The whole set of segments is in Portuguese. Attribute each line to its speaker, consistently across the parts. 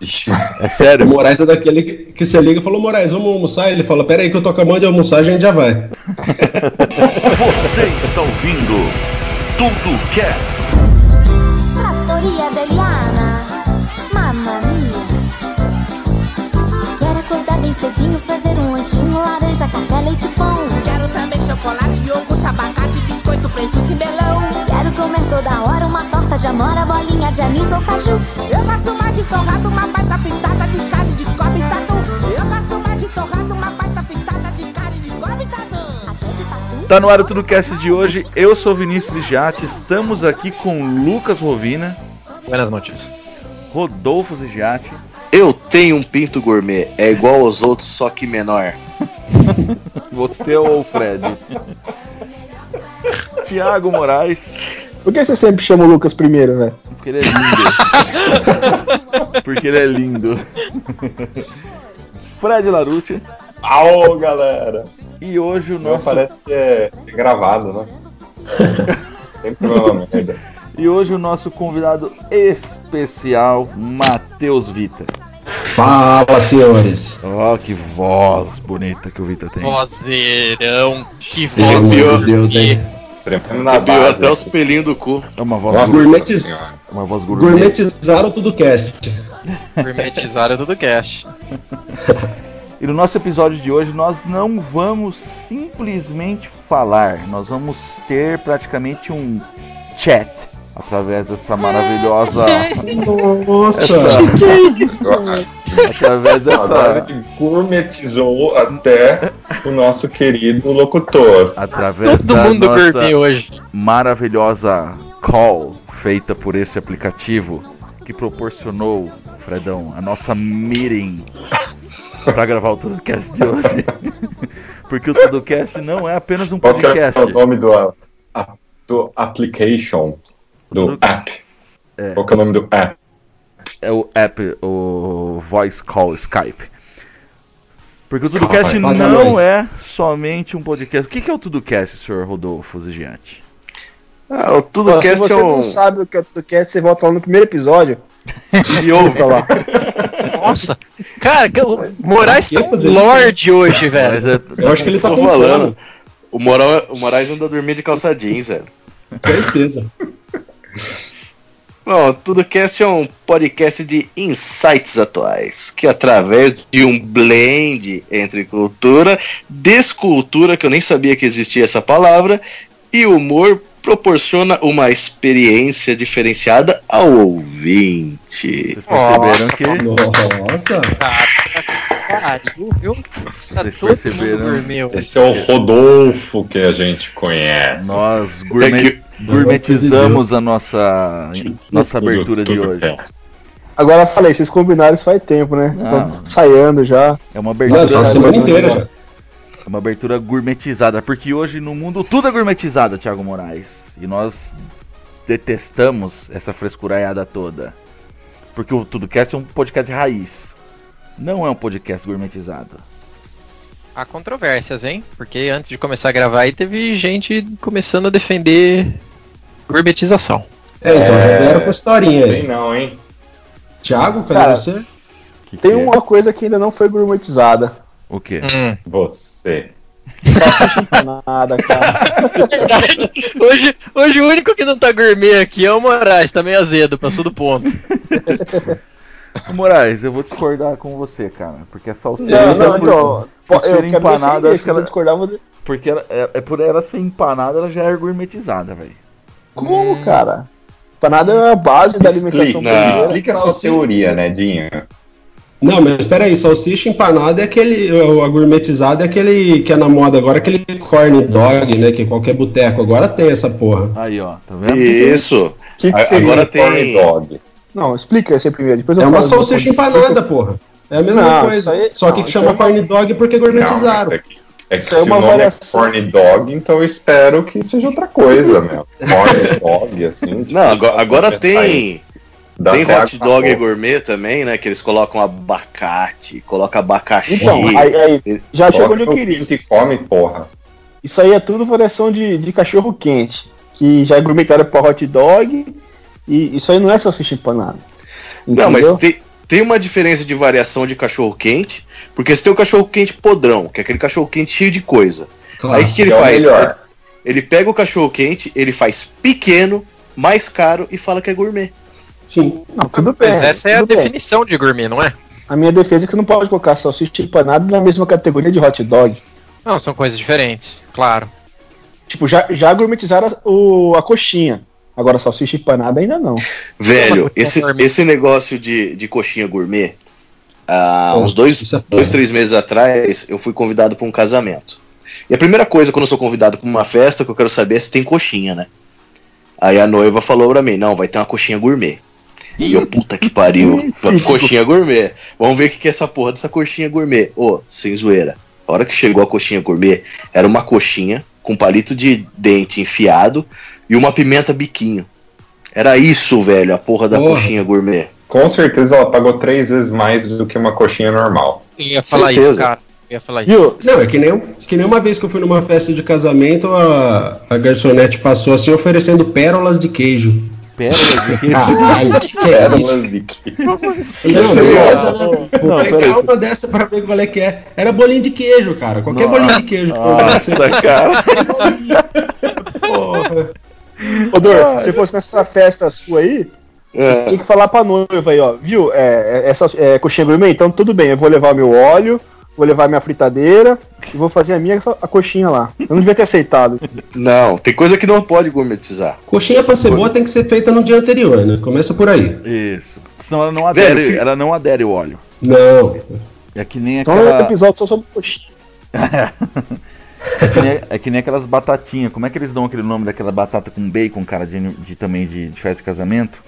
Speaker 1: Ixi,
Speaker 2: É
Speaker 3: O
Speaker 2: sério?
Speaker 3: Moraes é daquele que, que você liga e falou, Moraes, vamos almoçar? Ele fala, pera aí que eu tô acabando de almoçar, a gente já vai.
Speaker 4: Você está ouvindo Tudo Cast.
Speaker 5: Trattoria deliana, mamma mia. Quero acordar bem cedinho, fazer um lanchinho, laranja, café, leite pão.
Speaker 6: Quero também chocolate, iogurte, abacate, biscoito, presunto e melão.
Speaker 5: Quero comer toda hora uma de amora, bolinha de anis ou caju.
Speaker 6: Eu gosto mais de torrado, uma baita pintada de carne de cobre e tatu. Eu gosto mais de torrado, uma baita pintada de carne de cobre e tatu.
Speaker 5: Tatu.
Speaker 2: Tá no ar o Tudo Cast de hoje. Eu sou Vinícius Ligiati. Estamos aqui com Lucas Rovina,
Speaker 7: Buenas notícias.
Speaker 2: Rodolfo Zigiati,
Speaker 1: Eu tenho um pinto gourmet, é igual aos outros, só que menor.
Speaker 2: você ou o Fred. Tiago Moraes,
Speaker 8: Por que você sempre chama o Lucas primeiro, velho?
Speaker 2: porque ele é lindo. porque ele é lindo. Fred Larúcia.
Speaker 9: Au, galera!
Speaker 2: E hoje o
Speaker 9: Não
Speaker 2: nosso
Speaker 9: parece que é gravado, né? Sempre uma merda.
Speaker 2: e hoje o nosso convidado especial, Matheus Vita.
Speaker 3: Fala, senhores.
Speaker 2: Ó, que voz bonita que o Vita tem.
Speaker 7: Vozeirão, que voz.
Speaker 3: de Deus, hein?
Speaker 9: Tremendo na
Speaker 1: Subiu até os pelinhos do cu.
Speaker 2: É uma voz,
Speaker 9: Nossa,
Speaker 2: gourmet,
Speaker 3: Gourmetiz-
Speaker 2: uma voz gourmet.
Speaker 3: Gourmetizaram tudo cast.
Speaker 7: Gourmetizaram tudo cash.
Speaker 2: E no nosso episódio de hoje nós não vamos simplesmente falar, nós vamos ter praticamente um chat através dessa maravilhosa.
Speaker 3: Nossa.
Speaker 2: através
Speaker 9: Agora
Speaker 2: dessa.
Speaker 9: ele gourmetizou até o nosso querido locutor.
Speaker 2: Através
Speaker 7: Todo
Speaker 2: da
Speaker 7: mundo
Speaker 2: nossa
Speaker 7: hoje.
Speaker 2: maravilhosa call feita por esse aplicativo que proporcionou, Fredão, a nossa meeting para gravar o Tudocast de hoje. Porque o Tudocast não é apenas um
Speaker 9: Qual que é
Speaker 2: podcast.
Speaker 9: o nome do, a- do application? Do
Speaker 2: Do-
Speaker 9: app?
Speaker 2: É.
Speaker 9: Qual que é o nome do app?
Speaker 2: é o app, o Voice Call Skype. Porque o Tudocast
Speaker 3: paga
Speaker 2: não é somente um podcast. O que que é o Tudocast, senhor Rodolfo Zigiante?
Speaker 1: Ah, o
Speaker 8: Ó,
Speaker 1: Tudo
Speaker 8: se você
Speaker 1: é um.
Speaker 8: não sabe o que é o TudoCast, você volta lá no primeiro episódio e ouve lá.
Speaker 7: Nossa, cara, que o Moraes
Speaker 3: Pra
Speaker 7: tá um
Speaker 3: fazer isso?
Speaker 7: lord hoje, velho.
Speaker 2: Mas é,
Speaker 3: Eu acho que ele tá
Speaker 1: falando.
Speaker 3: fome,
Speaker 1: O, Moral, o Moraes anda dormindo de calça jeans, velho.
Speaker 3: certeza.
Speaker 1: Bom, Tudo Cast é um podcast de insights atuais, que através de um blend entre cultura, descultura, que eu nem sabia que existia essa palavra, e humor, proporciona uma experiência diferenciada ao ouvinte.
Speaker 2: vocês perceberam que.
Speaker 3: Nossa.
Speaker 7: Pariu, viu? Tá
Speaker 2: Vocês
Speaker 7: todo mundo
Speaker 2: perceberam?
Speaker 7: gourmet hoje.
Speaker 9: Esse é o Rodolfo que a gente conhece.
Speaker 2: Nós
Speaker 1: É
Speaker 2: gourmet- gourmetizamos a nossa, nossa
Speaker 9: Tudo-
Speaker 2: abertura de
Speaker 9: tudo
Speaker 2: hoje.
Speaker 8: Agora eu falei, vocês combinaram isso faz tempo, né?
Speaker 2: Não.
Speaker 8: Estão ensaiando já.
Speaker 2: É uma
Speaker 3: Não, tá
Speaker 2: abertura,
Speaker 3: a semana inteira já.
Speaker 2: é uma abertura gourmetizada, porque hoje no mundo tudo é gourmetizado, Thiago Moraes. E nós detestamos essa frescuraiada toda. Porque o Tudocast é um podcast raiz. Não é um podcast gourmetizado.
Speaker 7: Há controvérsias, hein? Porque antes de começar a gravar aí teve gente começando a defender gourmetização.
Speaker 3: É, então já
Speaker 9: É.
Speaker 3: vieram com a historinha aí.
Speaker 9: não, hein?
Speaker 3: Thiago, cadê
Speaker 8: Cara,
Speaker 3: você?
Speaker 2: Que
Speaker 8: Tem
Speaker 2: que é?
Speaker 8: uma coisa que ainda não foi gourmetizada.
Speaker 2: O quê?
Speaker 7: Hum.
Speaker 9: Você.
Speaker 8: Nada, cara.
Speaker 7: Verdade. Hoje, hoje o único que não tá gourmet aqui é o Moraes, tá meio azedo, passou do ponto.
Speaker 2: Moraes, eu vou discordar com você, cara. Porque a salsicha.
Speaker 8: Não, não,
Speaker 2: por-
Speaker 8: então.
Speaker 2: por
Speaker 8: Eu
Speaker 2: ser empanada,
Speaker 8: defender,
Speaker 2: acho
Speaker 8: se
Speaker 2: que ela-
Speaker 8: discordar, vou...
Speaker 2: Porque ela, é, é por ela ser empanada, ela já é gourmetizada, velho.
Speaker 8: Como,
Speaker 7: Hum.
Speaker 8: cara? Empanada é a base da alimentação
Speaker 9: Explica,
Speaker 8: brasileira.
Speaker 9: explica a sua teoria, né, Dinho?
Speaker 3: Não, mas espera aí, salsicha empanada é aquele, o- a gourmetizada é aquele que é na moda agora, aquele corn dog, né, que qualquer boteco agora tem essa porra.
Speaker 2: Aí, ó, tá vendo?
Speaker 1: Isso.
Speaker 9: O que, que
Speaker 1: agora
Speaker 9: um corn
Speaker 1: tem-
Speaker 9: dog?
Speaker 8: Não, explica esse primeiro. Depois eu
Speaker 3: É uma salsicha empanada, porra. É a mesma
Speaker 8: Não,
Speaker 3: coisa.
Speaker 8: aí-
Speaker 3: Só que
Speaker 8: não,
Speaker 3: que chama
Speaker 8: aí-
Speaker 3: corn dog porque gourmetizaram.
Speaker 9: Não, é que, é que
Speaker 8: Isso
Speaker 9: se
Speaker 8: é
Speaker 9: o
Speaker 8: uma
Speaker 9: nome é
Speaker 8: variação.
Speaker 9: corn dog, então eu espero que seja outra coisa, meu. Corn dog, assim. tipo,
Speaker 1: Não, agora, agora tem.
Speaker 9: dá
Speaker 1: Tem hot dog gourmet também, né? Que eles colocam abacate, colocam abacaxi.
Speaker 8: Então, aí, aí já chegou onde eu queria.
Speaker 9: o que come, porra.
Speaker 8: Isso aí é tudo variação de, de cachorro quente, que já é gourmetizada para hot dog, e isso aí não é salsicha empanada.
Speaker 1: Não, mas
Speaker 8: Entendeu?
Speaker 1: tem, tem uma diferença de variação de cachorro quente, porque você tem o cachorro quente podrão, que é aquele cachorro quente cheio de coisa. Aí o que ele
Speaker 9: é
Speaker 1: faz?
Speaker 9: melhor.
Speaker 1: Ele pega o cachorro quente, ele faz pequeno, mais caro e fala que é gourmet.
Speaker 8: Sim. Não, tudo bem.
Speaker 7: Essa é a
Speaker 8: bem.
Speaker 7: definição de gourmet, não é?
Speaker 8: A minha defesa é que você não pode colocar salsicha empanada na mesma categoria de hot dog.
Speaker 7: Não, são coisas diferentes, claro.
Speaker 8: Tipo, já, já gourmetizaram a, o, a coxinha. Agora, salsicha empanada ainda não.
Speaker 1: Velho, esse, esse negócio de, de coxinha gourmet, há
Speaker 3: Pô,
Speaker 1: uns dois,
Speaker 3: é
Speaker 1: dois, três meses atrás, eu fui convidado para um casamento. E a primeira coisa, quando eu sou convidado para uma festa, que eu quero saber é se tem coxinha, né? Aí a noiva falou pra mim, não, vai ter uma coxinha gourmet. E eu, puta que pariu, coxinha gourmet. Vamos ver o que que é essa porra dessa coxinha gourmet. Ô, sem zoeira. A hora que chegou a coxinha gourmet, era uma coxinha com palito de dente enfiado e uma pimenta biquinho. Era isso, velho, a porra da
Speaker 3: Porra.
Speaker 1: coxinha gourmet.
Speaker 9: Com certeza ela pagou três vezes mais do que uma coxinha normal.
Speaker 7: Eu ia falar
Speaker 1: Certeza.
Speaker 7: isso, cara. Eu ia falar isso.
Speaker 3: Não, é que nem, que nem uma vez que eu fui numa festa de casamento, a, a garçonete passou assim oferecendo pérolas de queijo.
Speaker 2: Pérola de queijo.
Speaker 3: Caralho, que é
Speaker 9: Pérolas de queijo.
Speaker 3: Não,
Speaker 9: Isso
Speaker 3: beleza,
Speaker 9: é-
Speaker 3: né? Vou
Speaker 2: Não,
Speaker 3: pegar uma dessa pra ver qual é que é. Era bolinho de queijo, cara. Qualquer
Speaker 2: Nossa.
Speaker 3: bolinho de queijo.
Speaker 1: Nossa, cara.
Speaker 3: Porra.
Speaker 8: Ô, Dor, se você fosse nessa festa sua aí,
Speaker 1: É.
Speaker 8: tinha que falar pra noiva aí, ó. Viu? É, é, essa é, coxinha gourmet, então tudo bem. Eu vou levar meu óleo, vou levar minha fritadeira e vou fazer a minha a coxinha lá. Eu não devia ter aceitado.
Speaker 1: Não, tem coisa que não pode gourmetizar.
Speaker 3: Coxinha pra ser boa tem que ser feita no dia anterior, né? Começa por aí.
Speaker 2: Isso. Senão ela não adere,
Speaker 1: Velho,
Speaker 2: ela não adere o óleo.
Speaker 3: Não.
Speaker 2: É que nem
Speaker 8: Então é um
Speaker 2: aquela.
Speaker 8: episódio só sobre coxinha.
Speaker 2: É que, nem, é que nem aquelas batatinhas. Como é que eles dão aquele nome daquela batata com bacon, cara, de, de- também de, de festa de casamento?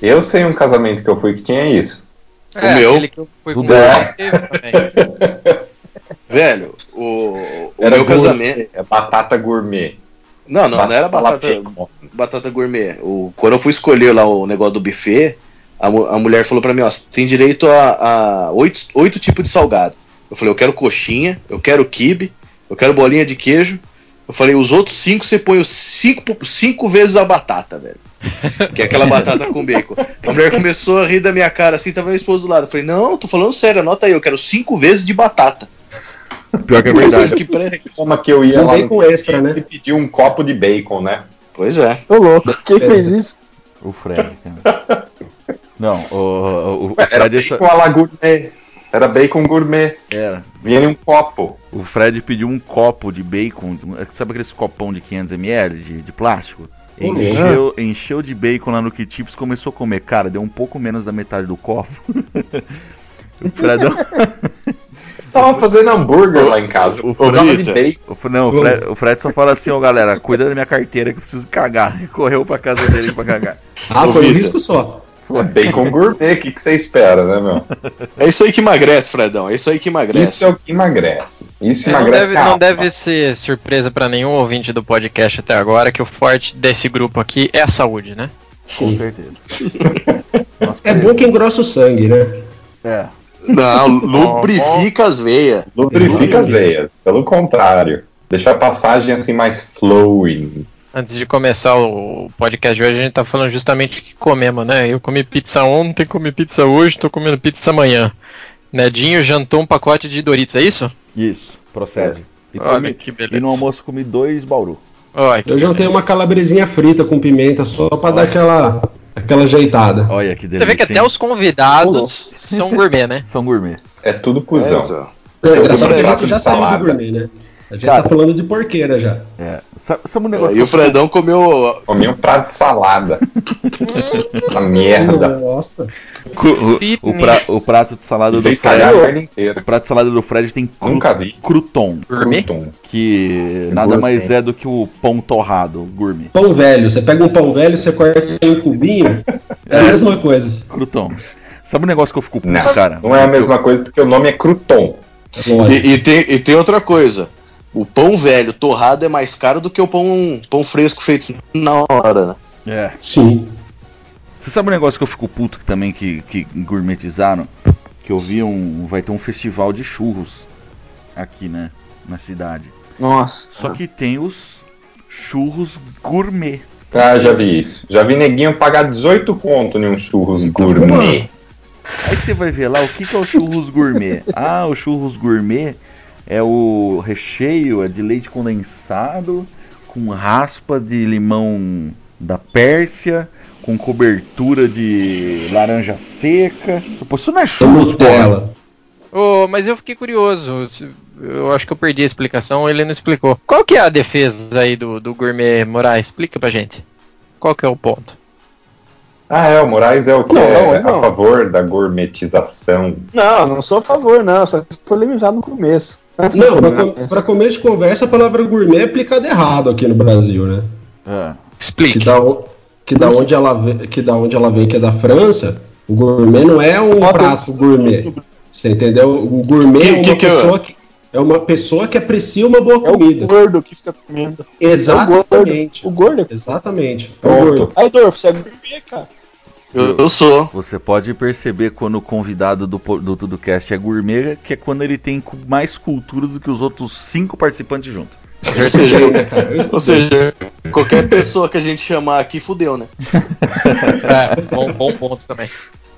Speaker 9: Eu sei um casamento que eu fui que tinha isso.
Speaker 7: É,
Speaker 1: meu?
Speaker 7: aquele que eu fui com também.
Speaker 1: Velho, o, o
Speaker 9: Era
Speaker 1: meu
Speaker 9: gourmet,
Speaker 1: casamento.
Speaker 9: É batata gourmet.
Speaker 1: Não, não, não era batata, batata gourmet. O, quando eu fui escolher lá o negócio do buffet, a, a mulher falou pra mim, ó, você tem direito a, a oito, oito tipos de salgado. Eu falei, eu quero coxinha, eu quero quibe, eu quero bolinha de queijo. Eu falei, os outros cinco você põe os cinco, cinco vezes a batata, velho. Que é aquela batata com bacon. A mulher começou a rir da minha cara assim, tava meu esposo do lado. Eu falei, não, tô falando sério, anota aí, eu quero cinco vezes de batata.
Speaker 2: Pior que é verdade.
Speaker 1: que pre-
Speaker 9: Uma que eu ia
Speaker 3: Com
Speaker 9: lá
Speaker 3: bacon
Speaker 9: no
Speaker 3: extra, né?
Speaker 9: e pedi um copo de bacon, né?
Speaker 1: Pois é.
Speaker 8: Ô, louco. Quem fez isso?
Speaker 2: O Fred, cara. Não, o, o, o
Speaker 9: Era
Speaker 2: Fred.
Speaker 9: bacon à la gourmet. Era bacon gourmet.
Speaker 2: Era.
Speaker 9: Vinha em um copo.
Speaker 2: O Fred pediu um copo de bacon, sabe aqueles copão de 500ml de, de plástico? Encheu, encheu de bacon lá no Kitips começou a comer. Cara, deu um pouco menos da metade do copo. o Fredão.
Speaker 9: Tava fazendo hambúrguer lá em casa.
Speaker 2: O
Speaker 9: usava de bacon.
Speaker 2: O, não, o Fred, o Fred só fala assim, ó galera, cuida da minha carteira que eu preciso cagar. E correu pra casa dele pra cagar.
Speaker 3: Ah,
Speaker 1: Ô,
Speaker 3: foi um risco só.
Speaker 9: É bacon gourmet, o que, que você espera, né, meu?
Speaker 1: É isso aí que emagrece, Fredão. É isso aí que emagrece.
Speaker 9: Isso é o que emagrece. Isso
Speaker 7: É, não
Speaker 9: emagrece
Speaker 7: deve,
Speaker 9: a
Speaker 7: não deve ser surpresa pra nenhum ouvinte do podcast até agora que o forte desse grupo aqui é a saúde, né?
Speaker 2: Com
Speaker 3: Sim.
Speaker 2: certeza. Nossa,
Speaker 3: É bom que engrossa o sangue, né?
Speaker 2: É.
Speaker 1: Não, lubrifica as veias.
Speaker 9: Lubrifica as veias. Pelo contrário. Deixa a passagem assim mais flowing.
Speaker 7: Antes de começar o podcast de hoje, a gente tá falando justamente o que comemos, né? Eu comi pizza ontem, comi pizza hoje, tô comendo pizza amanhã. Nedinho jantou um pacote de Doritos, é isso?
Speaker 2: Isso, procede. E,
Speaker 7: Olha
Speaker 2: comi-
Speaker 7: que beleza.
Speaker 2: e no almoço comi dois bauru.
Speaker 7: Olha, que
Speaker 3: Eu jantei uma calabresinha frita com pimenta só pra dar aquela, aquela ajeitada.
Speaker 2: Olha que
Speaker 7: Você
Speaker 2: delícia.
Speaker 7: vê que até os convidados são gourmet, né?
Speaker 2: São gourmet.
Speaker 9: É tudo
Speaker 1: É,
Speaker 9: cuzão.
Speaker 1: então.
Speaker 3: É, engraçado
Speaker 9: comi
Speaker 3: que a gente já saiu do gourmet, né? A gente
Speaker 2: Cara.
Speaker 3: tá falando de porqueira já.
Speaker 2: É. Sabe, sabe um negócio
Speaker 1: E o Fredão comeu.
Speaker 9: Comi um prato de salada. Essa merda.
Speaker 3: Nossa.
Speaker 2: o, o, pra- o prato de salada do Fred. O prato de salada do Fred tem cru,
Speaker 9: Nunca vi.
Speaker 2: crouton,
Speaker 7: Gourmet?
Speaker 9: Crouton.
Speaker 2: que nada
Speaker 9: Gourmet.
Speaker 2: mais é do que o pão torrado, gourmet.
Speaker 3: Pão velho. Você pega um pão velho, você corta em um cubinho. É a mesma coisa.
Speaker 2: Crouton. Sabe um negócio que eu fico puto,
Speaker 9: Não,
Speaker 2: cara?
Speaker 9: não é a mesma coisa porque o nome é Crouton.
Speaker 3: Lógico.
Speaker 1: E, e tem, e tem outra coisa. O pão velho torrado é mais caro do que o pão, pão fresco feito na hora, né?
Speaker 2: É.
Speaker 3: Sim.
Speaker 2: Você sabe um negócio que eu fico puto que também que, que gourmetizaram? Que eu vi um. Vai ter um festival de churros aqui, né? Na cidade.
Speaker 8: Nossa.
Speaker 2: Só que tem os churros gourmet.
Speaker 9: Ah, já vi isso. Já vi neguinho pagar 18 conto em um churros gourmet.
Speaker 2: Aí você vai ver lá o que, que é o churros gourmet. Ah, o churros gourmet é o recheio é de leite condensado com raspa de limão da Pérsia, com cobertura de laranja seca. Pô, isso não é churros, porra.
Speaker 3: Nutella.
Speaker 7: Ô, mas eu fiquei curioso. Eu acho que eu perdi a explicação, ele não explicou. Qual que é a defesa aí do, do gourmet Moraes? Explica pra gente. Qual que é o ponto?
Speaker 9: Ah, é, o Moraes é o que
Speaker 8: Não,
Speaker 9: é
Speaker 8: não.
Speaker 9: a favor da gourmetização.
Speaker 8: Não, não sou a favor, não. Só polemizar no começo. Antes
Speaker 3: Não, pra,
Speaker 8: começar.
Speaker 3: com- pra começo de conversa, a palavra gourmet é aplicada errado aqui no Brasil, né?
Speaker 2: É.
Speaker 3: Que
Speaker 7: Explique.
Speaker 3: da, o- que da onde ela vem, que da onde ela vem, que é da França, o gourmet não é um
Speaker 8: Bota
Speaker 3: prato gourmet. Você entendeu? O gourmet
Speaker 1: Que-
Speaker 3: é uma
Speaker 1: que que é?
Speaker 3: pessoa que é uma pessoa que aprecia uma boa
Speaker 8: É o
Speaker 3: comida.
Speaker 8: gordo que fica comendo.
Speaker 3: Exatamente.
Speaker 8: O gordo.
Speaker 3: Exatamente. É o gordo.
Speaker 8: Aí, Dorf, você é gourmet, cara.
Speaker 1: Eu, eu sou.
Speaker 2: Você pode perceber quando o convidado do, do TudoCast é gourmet, que é quando ele tem mais cultura do que os outros cinco participantes juntos.
Speaker 1: Ou seja, ou seja, qualquer pessoa que a gente chamar aqui fudeu, né?
Speaker 7: É, bom, bom ponto também.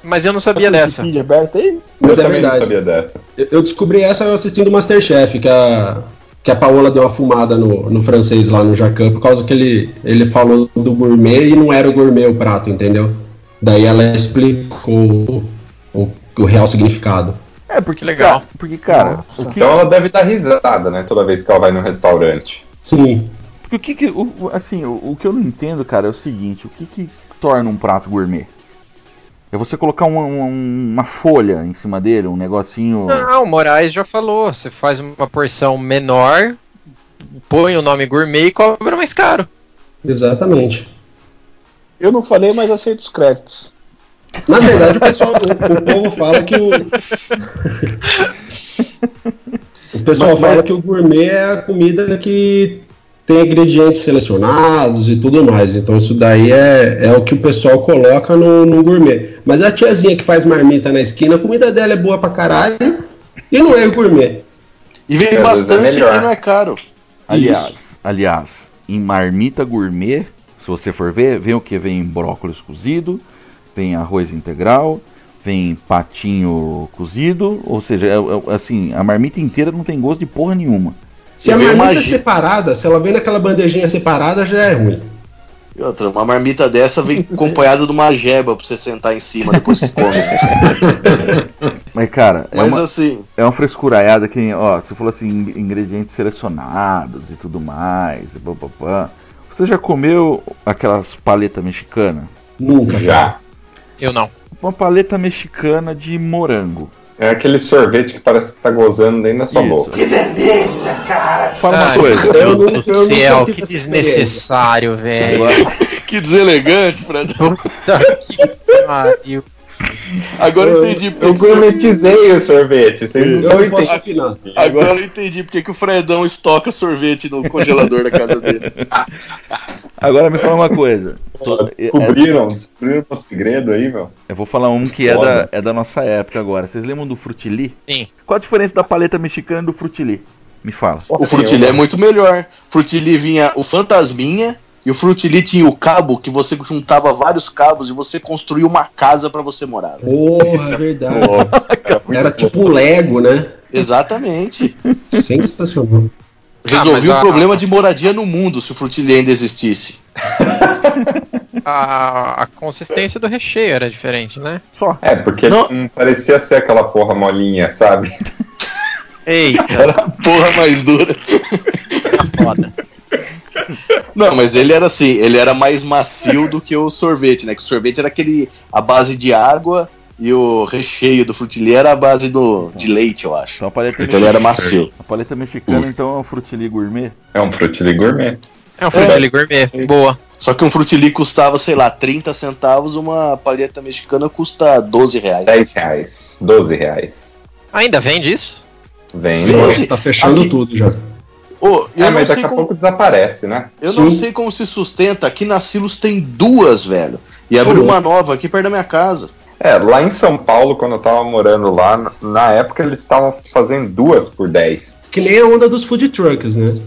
Speaker 7: Mas eu não sabia dessa.
Speaker 8: Wikipedia aberta aí?
Speaker 3: Mas
Speaker 9: eu
Speaker 3: é
Speaker 9: também não
Speaker 3: verdade.
Speaker 9: sabia dessa.
Speaker 3: Eu eu descobri essa assistindo o Masterchef, que a, que a Paola deu uma fumada no, no francês lá no Jacan, por causa que ele, ele falou do gourmet e não era o gourmet o prato, entendeu? Daí ela explicou o, o, o real significado.
Speaker 2: É, porque
Speaker 7: Que legal.
Speaker 2: Porque, cara, o que,
Speaker 9: Então ela deve dar risada, né? Toda vez que ela vai no restaurante.
Speaker 3: Sim.
Speaker 2: porque o que, que- o- o- assim, o, o que eu não entendo, cara, é o seguinte, o que que torna um prato gourmet? É você colocar uma, uma, uma folha em cima dele, um negocinho.
Speaker 7: Não, o Moraes já falou. Você faz uma porção menor, põe o nome gourmet e cobra mais caro.
Speaker 3: Exatamente.
Speaker 8: Eu não falei, mas aceito os créditos.
Speaker 3: Na verdade, o pessoal, o, o povo fala que o. o pessoal
Speaker 1: Mas-
Speaker 3: fala
Speaker 1: mas-
Speaker 3: que o gourmet é a comida que tem ingredientes selecionados e tudo mais. Então isso daí é, é o que o pessoal coloca no, no gourmet. Mas a tiazinha que faz marmita na esquina, a comida dela é boa pra caralho e não é gourmet.
Speaker 1: E vem
Speaker 9: é
Speaker 1: bastante
Speaker 9: melhor.
Speaker 1: e não é caro.
Speaker 2: Aliás,
Speaker 3: Isso.
Speaker 2: aliás, em marmita gourmet, se você for ver, vem o que? Vem brócolis cozido, vem arroz integral, vem patinho cozido, ou seja, é- é- assim, a marmita inteira não tem gosto de porra nenhuma.
Speaker 3: Se a marmita é
Speaker 1: magia.
Speaker 3: separada, se ela vem naquela bandejinha separada, já é ruim.
Speaker 1: E outra, uma marmita dessa vem acompanhada de uma jeba pra você sentar em cima depois que come.
Speaker 2: Mas, cara, é
Speaker 1: Mas
Speaker 2: uma,
Speaker 1: assim,
Speaker 2: é uma frescuraiada que, ó, você falou assim, in- ingredientes selecionados e tudo mais, e pá, pá, pá. Você já comeu aquelas paletas mexicanas?
Speaker 3: Nunca.
Speaker 9: Já.
Speaker 7: Eu não.
Speaker 2: Uma paleta mexicana de morango.
Speaker 9: É aquele sorvete que parece que tá gozando dentro da sua
Speaker 2: Isso.
Speaker 9: boca.
Speaker 2: Fala uma
Speaker 7: Ai,
Speaker 2: coisa.
Speaker 3: Eu não-
Speaker 7: Meu Deus
Speaker 3: eu
Speaker 7: do céu, que desnecessário, velho.
Speaker 1: que deselegante, Fredão.
Speaker 7: Puta que pariu.
Speaker 1: Agora eu entendi porque
Speaker 9: Eu gourmetizei o sorvete. Vocês
Speaker 3: Eu
Speaker 9: não
Speaker 3: posso.
Speaker 1: Agora eu entendi porque que o Fredão estoca sorvete no congelador da casa dele.
Speaker 2: Agora me fala uma coisa.
Speaker 9: Descobriram, descobriram o segredo aí, meu.
Speaker 2: Eu vou falar um que é da, é da nossa época agora. Vocês lembram do Frutili?
Speaker 7: Sim.
Speaker 2: Qual a diferença da paleta mexicana e do Frutili? Me fala.
Speaker 1: O Frutili é muito melhor. Frutili vinha o fantasminha e o Frutili tinha o cabo que você juntava vários cabos e você construía uma casa pra você morar.
Speaker 3: Porra, é verdade. Era tipo um Lego, né?
Speaker 1: Exatamente.
Speaker 3: Sensacional.
Speaker 1: Resolvi
Speaker 7: mas
Speaker 1: o
Speaker 7: a-
Speaker 1: problema de moradia no mundo se o Frutili ainda existisse.
Speaker 7: A, a consistência do recheio era diferente, né?
Speaker 2: Só.
Speaker 9: É, porque
Speaker 1: Não.
Speaker 9: não parecia ser aquela porra molinha, sabe?
Speaker 7: Eita,
Speaker 1: Era a porra mais dura.
Speaker 7: foda.
Speaker 1: Não, mas ele era assim, ele era mais macio do que o sorvete, né? Que o sorvete era aquele a base de água e o recheio do Frutili era a base do, de leite, eu acho.
Speaker 2: Então a paleta,
Speaker 1: Então ele era macio.
Speaker 2: a paleta mexicana então é um Frutili gourmet.
Speaker 9: É um frutili gourmet.
Speaker 7: É um frutili gourmet. Boa.
Speaker 1: Só que um Frutili custava, sei lá, 30 centavos, uma palheta mexicana custa 12 reais.
Speaker 9: 10 reais, 12 reais.
Speaker 7: Ainda vende isso?
Speaker 9: Vem.
Speaker 1: Vende.
Speaker 3: Tá fechando
Speaker 1: Aqui-
Speaker 3: tudo já.
Speaker 1: Eu
Speaker 9: É,
Speaker 1: não
Speaker 9: mas
Speaker 1: sei
Speaker 9: daqui a
Speaker 1: como-
Speaker 9: pouco desaparece, né?
Speaker 1: Eu não
Speaker 3: Sim.
Speaker 1: sei como se sustenta. Aqui na Silos tem duas, velho. E abriu
Speaker 3: Ô,
Speaker 1: uma nova aqui perto da minha casa.
Speaker 9: É, lá em São Paulo, quando eu tava morando lá, na- época eles estavam fazendo duas por 10.
Speaker 3: Que nem a onda dos food trucks, né?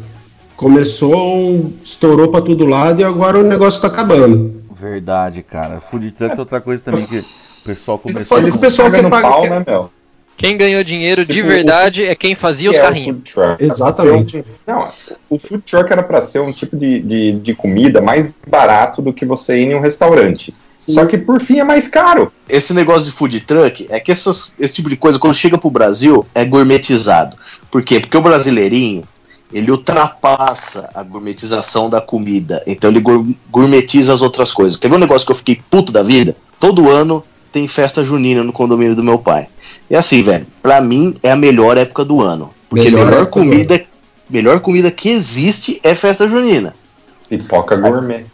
Speaker 3: Começou, estourou pra todo lado e agora o negócio tá acabando.
Speaker 2: Verdade, cara. Food truck é outra coisa também que o pessoal
Speaker 3: Eles
Speaker 2: começou.
Speaker 3: podem que o pessoal quer pagar.
Speaker 9: pau, né, meu?
Speaker 7: Quem ganhou dinheiro de
Speaker 9: Tipo,
Speaker 7: verdade é quem fazia os
Speaker 9: Que é o
Speaker 7: carrinhos.
Speaker 9: food truck.
Speaker 3: Exatamente.
Speaker 9: Um- Não, o food truck era pra ser um tipo de, de, de comida mais barato do que você ir em um restaurante. Só que por fim é mais caro.
Speaker 1: Esse negócio de food truck é que essas- esse tipo de coisa, quando chega pro Brasil, é gourmetizado. Por quê? Porque o brasileirinho, ele ultrapassa a gourmetização da comida. Então ele gour- gourmetiza as outras coisas. Quer ver um negócio que eu fiquei puto da vida? Todo ano tem festa junina no condomínio do meu pai. E assim, velho, pra mim é a melhor época do ano. Porque
Speaker 3: Melhor
Speaker 1: a melhor comida, melhor comida que existe é festa junina.
Speaker 9: Pipoca gourmet.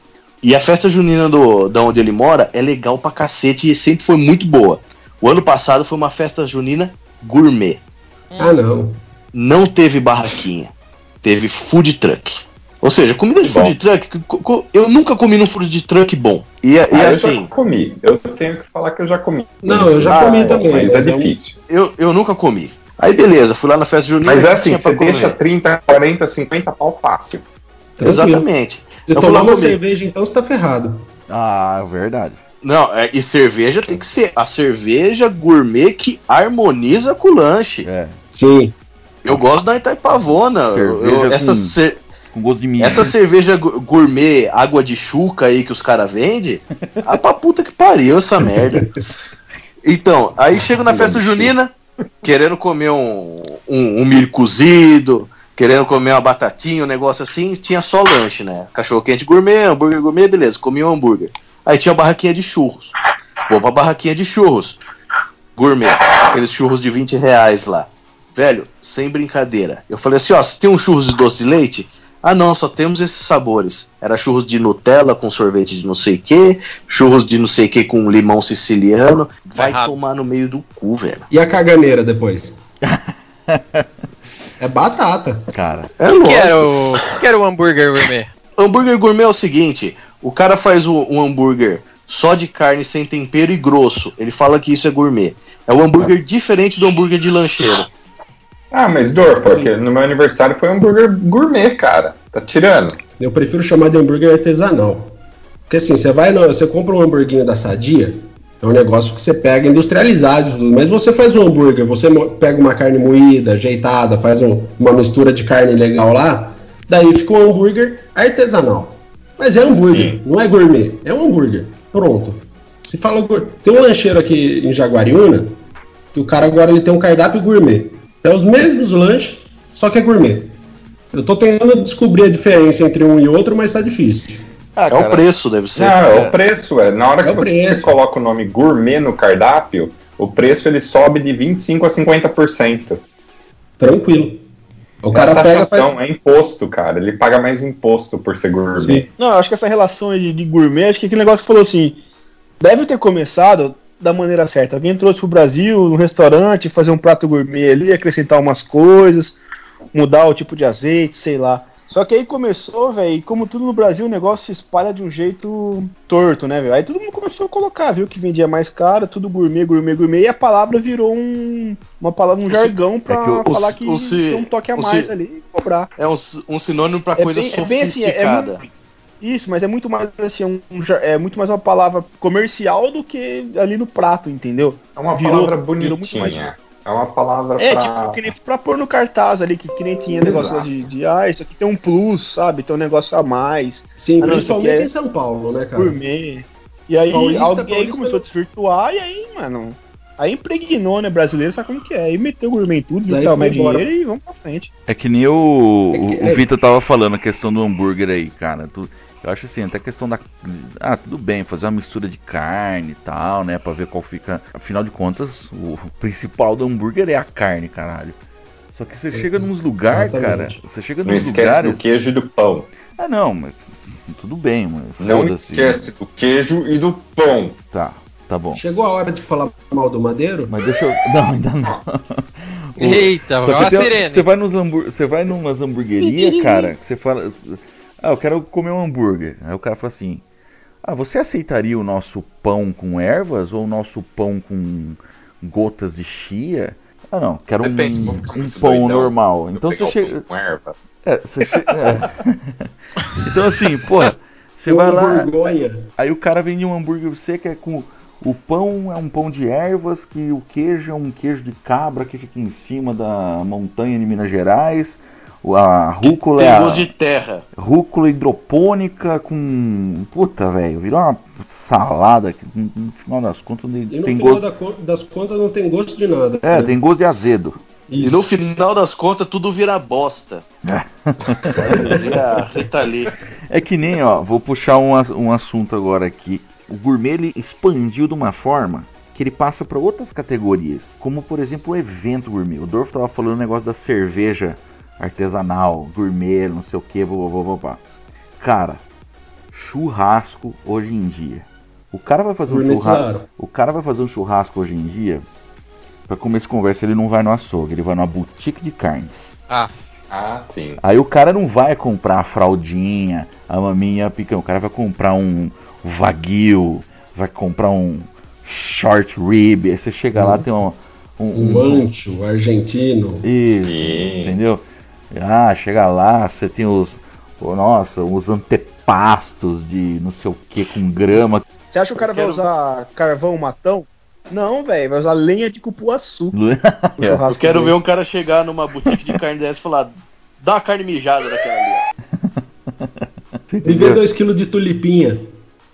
Speaker 1: E a festa junina do, da onde ele mora é legal pra cacete e sempre foi muito boa. O ano passado foi uma festa junina gourmet.
Speaker 3: Ah, não.
Speaker 1: Não teve barraquinha. Teve food truck. Ou seja, comida de
Speaker 9: Bom.
Speaker 1: food truck, eu nunca comi num food truck bom. E, e
Speaker 9: Ah, eu
Speaker 1: assim,
Speaker 9: já comi. Eu tenho que falar que eu já comi.
Speaker 3: Não, eu já comi
Speaker 9: Ah,
Speaker 3: também,
Speaker 9: Mas,
Speaker 3: mas
Speaker 9: é
Speaker 3: eu-
Speaker 9: difícil.
Speaker 1: eu, eu nunca comi. Aí beleza, fui lá na festa junina.
Speaker 9: Mas é assim, você deixa
Speaker 1: comer.
Speaker 9: 30, 40, 50 pau fácil.
Speaker 3: Tranquilo.
Speaker 1: Exatamente.
Speaker 3: Se
Speaker 1: Eu
Speaker 3: tomar uma
Speaker 1: comer.
Speaker 3: cerveja, então você tá ferrado.
Speaker 2: Ah, verdade.
Speaker 1: Não, é, e cerveja tem que ser a cerveja gourmet que harmoniza com o lanche.
Speaker 2: É.
Speaker 3: Sim.
Speaker 1: Eu gosto da Itaipavona. Eu-
Speaker 2: Cerveja
Speaker 1: eu- essa,
Speaker 2: com-
Speaker 1: cer-
Speaker 2: Com gosto de
Speaker 1: essa cerveja gu- gourmet, água de chuca aí que os caras vendem, a pra puta que pariu essa merda. Então, aí chego na festa junina, querendo comer um, um, um milho cozido, querendo comer uma batatinha, um negócio assim, tinha só lanche, né? Cachorro quente gourmet, hambúrguer gourmet, beleza, comi um hambúrguer. Aí tinha a barraquinha de churros. Vou pra barraquinha de churros. Gourmet, aqueles churros de 20 reais lá. Velho, sem brincadeira. Eu falei assim, ó, você tem um churros de doce de leite? Ah não, só temos esses sabores. Era churros de Nutella com sorvete de não sei o que, churros de não sei o que com limão siciliano. Vai
Speaker 7: errado.
Speaker 1: tomar no meio do cu, velho.
Speaker 3: E a caganeira depois? é batata.
Speaker 2: Cara,
Speaker 1: É
Speaker 7: O que
Speaker 1: lógico.
Speaker 7: era o, o que era o hambúrguer gourmet?
Speaker 1: Hambúrguer gourmet é o seguinte: o cara faz o- um hambúrguer só de carne sem tempero e grosso. Ele fala que isso é gourmet. É o hambúrguer diferente do hambúrguer de lancheiro.
Speaker 9: Ah, mas Dor, porque no meu aniversário foi um hambúrguer gourmet, cara. Tá tirando.
Speaker 3: Eu prefiro chamar de hambúrguer artesanal. Porque assim, você vai no, você compra um hamburguinho da Sadia, é um negócio que você pega industrializado, mas você faz um hambúrguer, você pega uma carne moída, ajeitada, faz um- uma mistura de carne legal lá, daí fica um hambúrguer artesanal. Mas é hambúrguer,
Speaker 9: Sim.
Speaker 3: não é gourmet, é um hambúrguer. Pronto. Se fala tem um lancheiro aqui em Jaguariúna, que o cara agora ele tem um cardápio gourmet. É os mesmos lanches, só que é gourmet. Eu tô tentando descobrir a diferença entre um e outro, mas tá difícil.
Speaker 2: ah,
Speaker 1: é o preço, deve ser.
Speaker 9: Não, é o preço, é. Na hora
Speaker 3: É
Speaker 9: que você
Speaker 3: preço.
Speaker 9: coloca o nome gourmet no cardápio, o preço ele sobe de 25% a 50%.
Speaker 3: Tranquilo. O
Speaker 9: É
Speaker 3: cara
Speaker 9: a
Speaker 3: pega
Speaker 9: taxação,
Speaker 3: faz...
Speaker 9: é imposto, cara. Ele paga mais imposto por ser gourmet.
Speaker 3: Sim.
Speaker 8: Não, eu acho que essa relação aí de, de gourmet, acho que aquele negócio que falou assim, deve ter começado da maneira certa. Alguém trouxe pro Brasil, no restaurante, fazer um prato gourmet ali, acrescentar umas coisas, mudar o tipo de azeite, sei lá. Só que aí começou, velho, e como tudo no Brasil, o negócio se espalha de um jeito torto, né, velho? Aí todo mundo começou a colocar, viu que vendia mais caro, tudo gourmet, gourmet, gourmet, e a palavra virou um, uma palavra, um jargão pra
Speaker 2: é que o-
Speaker 8: falar que
Speaker 1: o se-
Speaker 8: tem um toque a mais
Speaker 1: se-
Speaker 8: ali e cobrar.
Speaker 1: É um, um sinônimo pra
Speaker 8: É
Speaker 1: coisa
Speaker 8: bem- é bem assim, é- é
Speaker 1: sofisticada.
Speaker 8: muito- Isso, mas é muito mais assim, um, um é muito mais uma palavra comercial do que ali no prato, entendeu?
Speaker 9: É uma
Speaker 8: Virou-
Speaker 9: palavra
Speaker 8: virou muito mais-
Speaker 9: bonitinha. É uma palavra
Speaker 8: É,
Speaker 9: pra...
Speaker 8: tipo, que nem pra pôr no cartaz ali, que, que nem tinha negócio lá de, de, ah, isso aqui tem um plus, sabe? Tem um negócio a mais,
Speaker 3: Sim,
Speaker 8: Ah, não,
Speaker 3: principalmente
Speaker 8: é
Speaker 3: em São Paulo, né, cara?
Speaker 8: gourmet. E aí
Speaker 3: Paulista,
Speaker 8: alguém
Speaker 3: paulista-
Speaker 8: começou a desvirtuar, e aí, mano, aí impregnou, né, brasileiro, sabe como que é? Aí meteu gourmet em tudo, viu
Speaker 3: embora.
Speaker 8: dinheiro e vamos pra frente.
Speaker 2: É que nem o,
Speaker 3: É que-
Speaker 2: o,
Speaker 3: é-
Speaker 2: o Vitor tava falando a questão do hambúrguer aí, cara. Tu- eu acho assim, até a questão da. Ah, tudo bem, fazer uma mistura de carne e tal, né? Pra ver qual fica. Afinal de contas, o principal do hambúrguer é a carne, caralho. Só que você chega nos lugares, cara. Você chega
Speaker 9: Não
Speaker 2: nos
Speaker 9: esquece
Speaker 2: lugares.
Speaker 9: do queijo e do pão.
Speaker 2: Ah, não, mas. Tudo bem, mano.
Speaker 9: Não esquece do queijo e do pão.
Speaker 2: Tá, tá bom.
Speaker 3: Chegou a hora de falar mal do Madeiro?
Speaker 2: Mas deixa eu. Não, ainda não.
Speaker 7: Eita,
Speaker 2: Só
Speaker 7: olha
Speaker 2: que
Speaker 7: a
Speaker 2: tem-
Speaker 7: sirene.
Speaker 2: Você vai nos hambúrguer, você vai numas hamburguerias, cara, que você fala, ah, eu quero comer um hambúrguer. Aí o cara fala assim: "Ah, você aceitaria o nosso pão com ervas ou o nosso pão com gotas de chia?" Ah, não, quero
Speaker 9: Depende,
Speaker 2: um, um pão
Speaker 9: doidão.
Speaker 2: normal. Então você
Speaker 9: o
Speaker 2: chega,
Speaker 9: pão Com erva.
Speaker 2: é, você che- é. Então assim, porra, você vai lá. Aí o cara vende um hambúrguer pra você que é com O pão é um pão de ervas, que o queijo é um queijo de cabra que fica em cima da montanha de Minas Gerais. O- A rúcula é
Speaker 1: Tem
Speaker 2: a
Speaker 1: gosto de terra.
Speaker 2: rúcula hidropônica com. Puta, velho, virou uma salada que no final das contas não
Speaker 3: E no
Speaker 2: tem
Speaker 3: final
Speaker 2: gosto.
Speaker 3: das contas não tem gosto de nada.
Speaker 2: É,
Speaker 3: né?
Speaker 2: tem gosto de azedo.
Speaker 1: E
Speaker 3: Isso.
Speaker 1: no final das contas tudo vira bosta.
Speaker 2: É. É que nem, ó, vou puxar um, um assunto agora aqui. O gourmet ele expandiu de uma forma que ele passa para outras categorias, como por exemplo o evento gourmet. O Dorf tava falando o negócio da cerveja artesanal, gourmet, não sei o que, blá. Cara, churrasco hoje em dia. O cara vai fazer um churrasco. O cara vai fazer um churrasco hoje em dia. Pra começo de conversa, ele não vai no açougue, ele vai numa boutique de carnes.
Speaker 7: Ah,
Speaker 9: Ah, sim.
Speaker 2: Aí o cara não vai comprar a fraldinha, a maminha, a picão. O cara vai comprar um wagyu, vai comprar um short rib. Aí você chega lá, tem um...
Speaker 3: Um ancho argentino.
Speaker 2: Isso,
Speaker 9: Sim.
Speaker 2: entendeu? Ah, chega lá, você tem os... oh, nossa, os antepastos de não sei o que com grama.
Speaker 8: Você acha que o cara vai usar carvão matão? Não, velho, vai usar lenha de cupuaçu.
Speaker 1: Eu quero
Speaker 8: dele.
Speaker 1: ver um cara chegar numa boutique de carne dessa e falar: dá uma carne mijada daquela ali. ó."
Speaker 2: Você
Speaker 3: E
Speaker 2: entendeu?
Speaker 3: vê 2kg de tulipinha.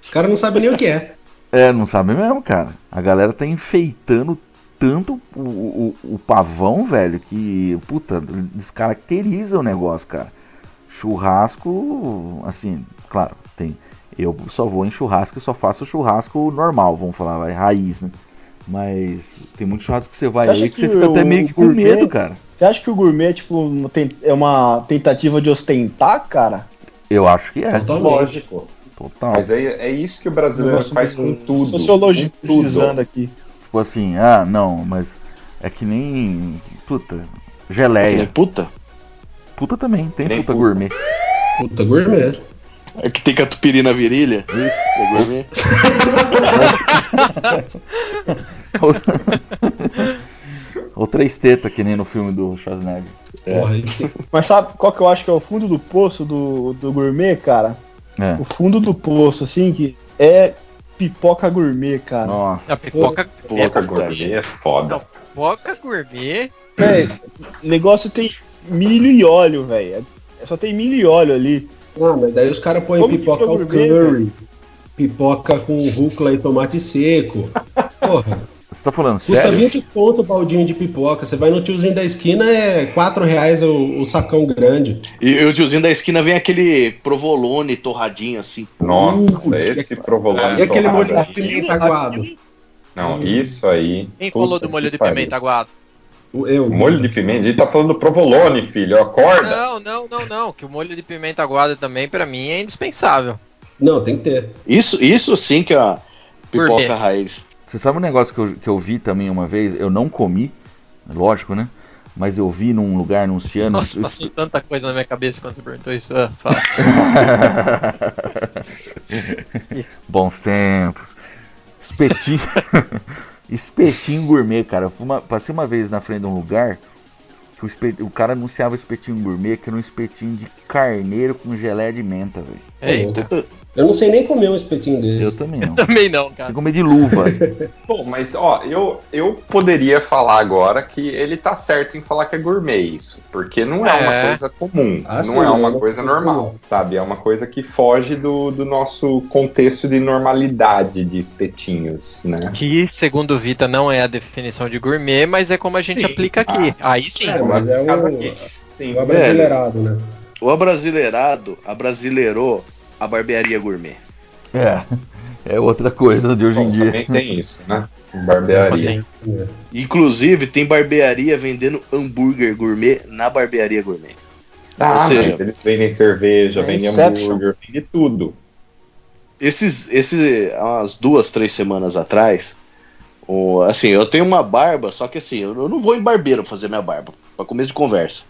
Speaker 3: Os caras não sabem nem o que é.
Speaker 2: É, não sabe mesmo, cara. A galera tá enfeitando tanto o, o, o pavão, velho, que, puta, descaracteriza o negócio, cara. Churrasco, assim, claro, tem. Eu só vou em churrasco e só faço churrasco normal, vamos falar, vai, raiz, né? Mas tem muito churrasco que você vai
Speaker 8: Você
Speaker 2: aí que,
Speaker 8: que
Speaker 2: você fica até
Speaker 8: o
Speaker 2: meio que com
Speaker 8: gourmet-
Speaker 2: medo, cara.
Speaker 8: Você acha que o gourmet tipo, uma ten- é uma tentativa de ostentar, cara?
Speaker 2: Eu acho que é.
Speaker 3: Totalmente.
Speaker 9: Lógico.
Speaker 2: Total.
Speaker 9: Mas é, é isso que o brasileiro faz com tudo.
Speaker 8: Sociologizando
Speaker 9: Com
Speaker 8: aqui.
Speaker 2: Tipo assim, ah, não, mas é que nem. Puta.
Speaker 1: Ele,
Speaker 2: Geleia.
Speaker 1: puta.
Speaker 2: Puta também, tem
Speaker 9: Nem
Speaker 2: puta
Speaker 9: puta.
Speaker 2: gourmet.
Speaker 3: Puta gourmet.
Speaker 1: É que tem catupiry na virilha.
Speaker 2: Isso.
Speaker 1: É gourmet.
Speaker 2: Ou três tetas, que nem no filme do Schwarzenegger.
Speaker 3: Tem-
Speaker 8: Mas sabe qual que eu acho que é o fundo do poço do, do gourmet, cara?
Speaker 2: É.
Speaker 8: O fundo do poço, assim, que é pipoca gourmet, cara.
Speaker 2: Nossa.
Speaker 7: a pipoca,
Speaker 9: Pipoca gourmet é foda.
Speaker 7: pipoca gourmet.
Speaker 8: Véi, o negócio tem milho e óleo, velho. Só tem milho e óleo ali.
Speaker 3: Ah, mas daí os caras põem pipoca
Speaker 8: é
Speaker 3: ao curry. Pipoca com rúcula e tomate seco. Porra,
Speaker 2: Você tá falando
Speaker 3: custa
Speaker 2: sério?
Speaker 3: 20 conto o baldinho de pipoca. Você vai no tiozinho da esquina, é 4 reais o, o sacão grande.
Speaker 1: E, e o tiozinho da esquina vem aquele provolone torradinho assim.
Speaker 9: Nossa,
Speaker 3: Putz,
Speaker 9: esse provolone.
Speaker 3: E aquele molho de pimenta aguado?
Speaker 9: Não, isso aí.
Speaker 7: Quem falou do molho de
Speaker 9: pariu.
Speaker 7: pimenta aguado?
Speaker 3: O- Eu.
Speaker 9: Molho de pimenta? Ele tá falando do provolone, filho. Acorda.
Speaker 7: Não, não, não, não. Que o molho de pimenta aguada também, pra mim, é indispensável.
Speaker 3: Não, tem que ter.
Speaker 1: Isso, isso sim que é a pipoca raiz.
Speaker 2: Você sabe um negócio que eu, que eu vi também uma vez? Eu não comi, lógico, né? Mas eu vi num lugar anunciando.
Speaker 7: Nossa, passou tanta coisa na minha cabeça quando você perguntou isso. Ah, fala.
Speaker 2: Bons tempos. Espetinho. espetinho gourmet, cara. Uma- passei uma vez na frente de um lugar que o, espe- o cara anunciava espetinho gourmet, que era um espetinho de carneiro com geleia de menta, velho.
Speaker 7: Eita.
Speaker 3: Eu não sei nem comer um espetinho desse.
Speaker 2: Eu também não.
Speaker 7: Também não,
Speaker 2: Tem
Speaker 7: cara.
Speaker 2: que comer de luva.
Speaker 9: Bom, mas ó, eu, eu poderia falar agora que ele tá certo em falar que é gourmet isso, porque não é, uma
Speaker 7: É.
Speaker 9: coisa comum,
Speaker 3: Ah,
Speaker 9: não
Speaker 3: sim,
Speaker 9: é
Speaker 3: é
Speaker 9: uma
Speaker 3: uma
Speaker 9: coisa normal,
Speaker 3: comum.
Speaker 9: sabe? É uma coisa que foge do, do nosso contexto de normalidade de espetinhos, né?
Speaker 7: Que, segundo o Vita, não é a definição de gourmet, mas é como a gente
Speaker 9: Sim.
Speaker 7: aplica aqui.
Speaker 9: Ah,
Speaker 7: Aí sim.
Speaker 3: É, mas é o,
Speaker 9: aqui. Sim,
Speaker 3: o abrasileirado, né?
Speaker 1: O abrasileirado abrasileirou a barbearia gourmet.
Speaker 2: É. É outra coisa de hoje em
Speaker 9: Bom,
Speaker 2: dia.
Speaker 9: também tem isso, né? Barbearia.
Speaker 7: Assim.
Speaker 1: Inclusive, tem barbearia vendendo hambúrguer gourmet na barbearia gourmet.
Speaker 9: Ah,
Speaker 1: Ou seja,
Speaker 9: mas eles vendem cerveja,
Speaker 8: É
Speaker 9: vendem
Speaker 8: Inception.
Speaker 9: hambúrguer, vendem tudo.
Speaker 1: Esses, esse, umas duas, três semanas atrás, o, assim, eu tenho uma barba, só que assim, eu, não vou em barbeiro fazer minha barba, pra começo de conversa.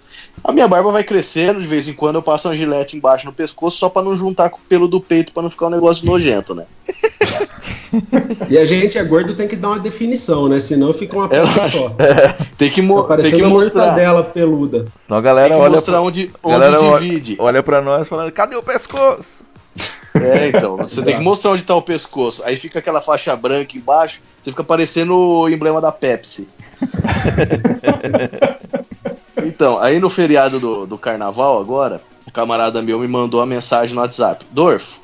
Speaker 1: A minha barba vai crescendo, de vez em quando eu passo uma gilete embaixo no pescoço, só pra não juntar com o pelo do peito, pra não ficar um negócio nojento, né?
Speaker 3: E a gente é gordo tem que dar uma definição, né? Senão fica uma peça só.
Speaker 1: Tem que, mo
Speaker 3: Tá
Speaker 1: tem que mostrar,
Speaker 3: mortadela peluda.
Speaker 2: Senão a
Speaker 1: tem
Speaker 2: galera
Speaker 1: que
Speaker 2: olha
Speaker 1: mostrar
Speaker 2: pra,
Speaker 1: onde, onde
Speaker 2: galera olha-
Speaker 1: divide.
Speaker 2: olha pra nós falando, cadê o pescoço?
Speaker 1: É, então, você tem que mostrar onde tá o pescoço. Aí fica aquela faixa branca embaixo, você fica parecendo o emblema da Pepsi. então, aí no feriado do, do carnaval agora, o camarada meu me mandou uma mensagem no WhatsApp. Dorfo,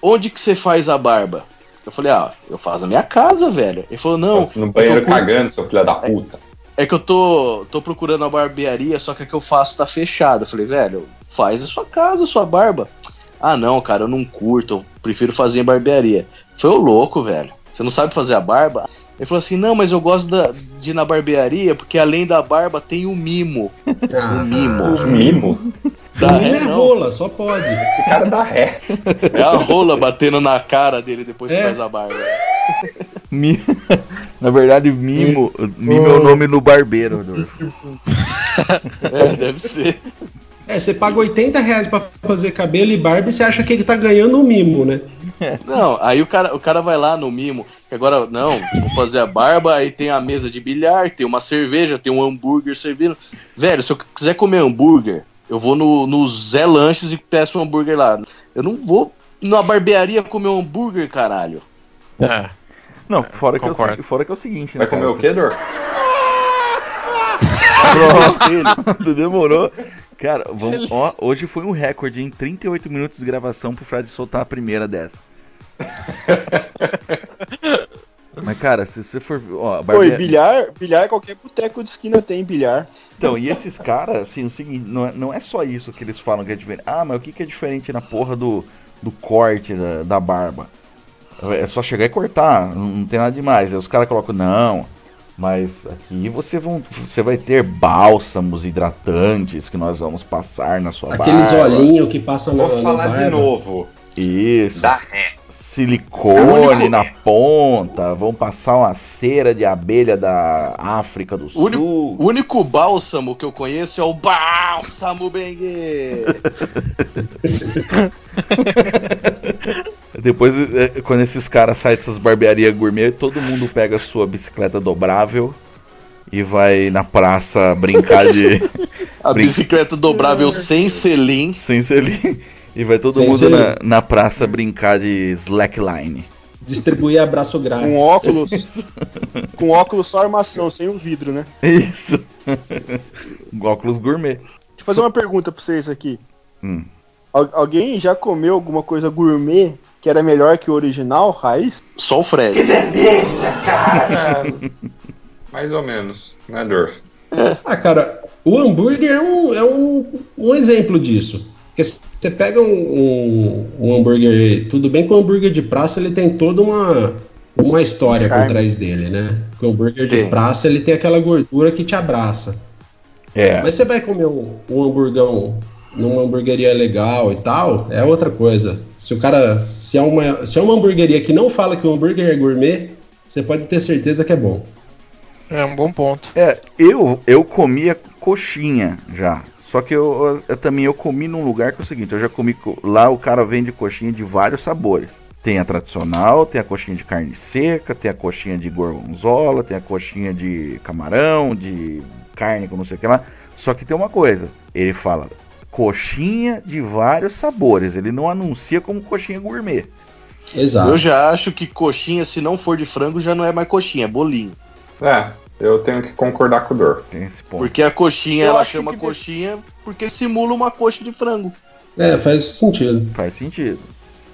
Speaker 1: onde que você faz a barba? Eu falei, ah, eu faço na minha casa, velho. Ele falou, não.
Speaker 9: Nossa, no banheiro
Speaker 1: é eu curto-
Speaker 9: cagando, seu filho da puta.
Speaker 1: É que eu tô, tô procurando a barbearia, só que a que eu faço tá fechada. Eu falei, velho, faz a sua casa, a sua barba. Ah, não, cara, eu não curto, eu prefiro fazer em barbearia. Foi o louco, velho. Você não sabe fazer a barba? Ele falou assim, não, mas eu gosto da- de ir na barbearia, porque além da barba tem o mimo.
Speaker 3: Ah,
Speaker 1: O mimo.
Speaker 3: O
Speaker 1: ré,
Speaker 3: mimo é
Speaker 1: não.
Speaker 3: rola, só pode.
Speaker 9: Esse cara dá ré.
Speaker 1: É a rola batendo na cara dele depois que
Speaker 3: É.
Speaker 1: faz a barba.
Speaker 2: Mi- Na verdade, mimo, mimo é o nome no barbeiro.
Speaker 1: É, deve ser.
Speaker 3: É, você paga 80 reais pra fazer cabelo e barba e você acha que ele tá ganhando um mimo, né?
Speaker 1: Não, aí o cara, o cara vai lá no mimo, que agora, não, vou fazer a barba, aí tem a mesa de bilhar, tem uma cerveja, tem um hambúrguer servindo. Velho, se eu quiser comer hambúrguer, eu vou no, no Zé Lanches e peço um hambúrguer lá. Eu não vou na barbearia comer um hambúrguer, caralho.
Speaker 7: É.
Speaker 2: Não, fora que, é o, fora que é o seguinte, né?
Speaker 9: Vai comer
Speaker 2: cara,
Speaker 9: o quê, Dor?
Speaker 2: Pronto, demorou. Cara, vamos, ó, hoje foi um recorde em 38 minutos de gravação pro Fred soltar a primeira dessa. Mas, cara, se você for. Ó,
Speaker 8: Oi,
Speaker 2: barbearia-
Speaker 8: bilhar, bilhar qualquer boteco de esquina tem bilhar.
Speaker 2: Então, e esses caras, assim, o seguinte, não é, não é só isso que eles falam que é diferente. Ah, mas o que, que é diferente na porra do, do corte da, da barba? É só chegar e cortar, não, não tem nada demais. Aí os caras colocam, não, mas aqui você, vão, você vai ter bálsamos hidratantes que nós vamos passar na sua
Speaker 3: Aqueles
Speaker 2: barba.
Speaker 3: olhinhos que passam na,
Speaker 9: Vou falar
Speaker 3: barba.
Speaker 9: de novo.
Speaker 2: Isso.
Speaker 9: Dá ré.
Speaker 2: Silicone
Speaker 9: É único-
Speaker 2: na ponta, vão passar uma cera de abelha da África do
Speaker 1: O único,
Speaker 2: Sul.
Speaker 1: o único bálsamo que eu conheço é o Bálsamo Bengue.
Speaker 2: Depois, é, quando esses caras saem dessas barbearias gourmet, todo mundo pega a sua bicicleta dobrável e vai na praça brincar de.
Speaker 1: A
Speaker 2: Brin-
Speaker 1: bicicleta dobrável sem selim.
Speaker 2: sem selim. E vai todo
Speaker 3: Sem
Speaker 2: mundo na, na praça brincar de slackline.
Speaker 3: Distribuir abraço grátis.
Speaker 8: Com óculos. com óculos só armação, sem o vidro, né?
Speaker 2: Isso. Óculos gourmet.
Speaker 8: Deixa eu fazer uma pergunta pra vocês aqui.
Speaker 2: Hum.
Speaker 8: Al- alguém já comeu alguma coisa gourmet que era melhor que o original, raiz?
Speaker 1: Só o Fred.
Speaker 9: Mais ou menos, né, Dor?
Speaker 3: Ah, cara, o hambúrguer é um, é um, um exemplo disso. Porque você pega um, um, um hambúrguer. Tudo bem que o hambúrguer de praça ele tem toda uma, uma história por trás dele, né? Porque o hambúrguer de
Speaker 1: Tem.
Speaker 3: praça ele tem aquela gordura que te abraça.
Speaker 2: É.
Speaker 3: Mas você vai comer um, um hamburgão numa hamburgueria legal e tal, é outra coisa. Se o cara. Se é, uma, se é uma hamburgueria que não fala que o hambúrguer é gourmet, você pode ter certeza que é bom.
Speaker 7: É um bom ponto.
Speaker 2: É, eu, eu comia coxinha já. Só que eu, eu também eu comi num lugar que é o seguinte, eu já comi co- lá o cara vende coxinha de vários sabores. Tem a tradicional, tem a coxinha de carne seca, tem a coxinha de gorgonzola, tem a coxinha de camarão, de carne com não sei o que lá. Só que tem uma coisa, ele fala coxinha de vários sabores, ele não anuncia como coxinha gourmet.
Speaker 3: Exato.
Speaker 1: Eu já acho que coxinha, se não for de frango, já não é mais coxinha, é bolinho.
Speaker 9: É, eu tenho que concordar com o Dor.
Speaker 2: Tem esse ponto.
Speaker 1: Porque a coxinha,
Speaker 8: Eu
Speaker 1: ela chama
Speaker 8: que
Speaker 1: coxinha porque simula uma coxa de frango.
Speaker 3: É, faz sentido.
Speaker 2: Faz sentido.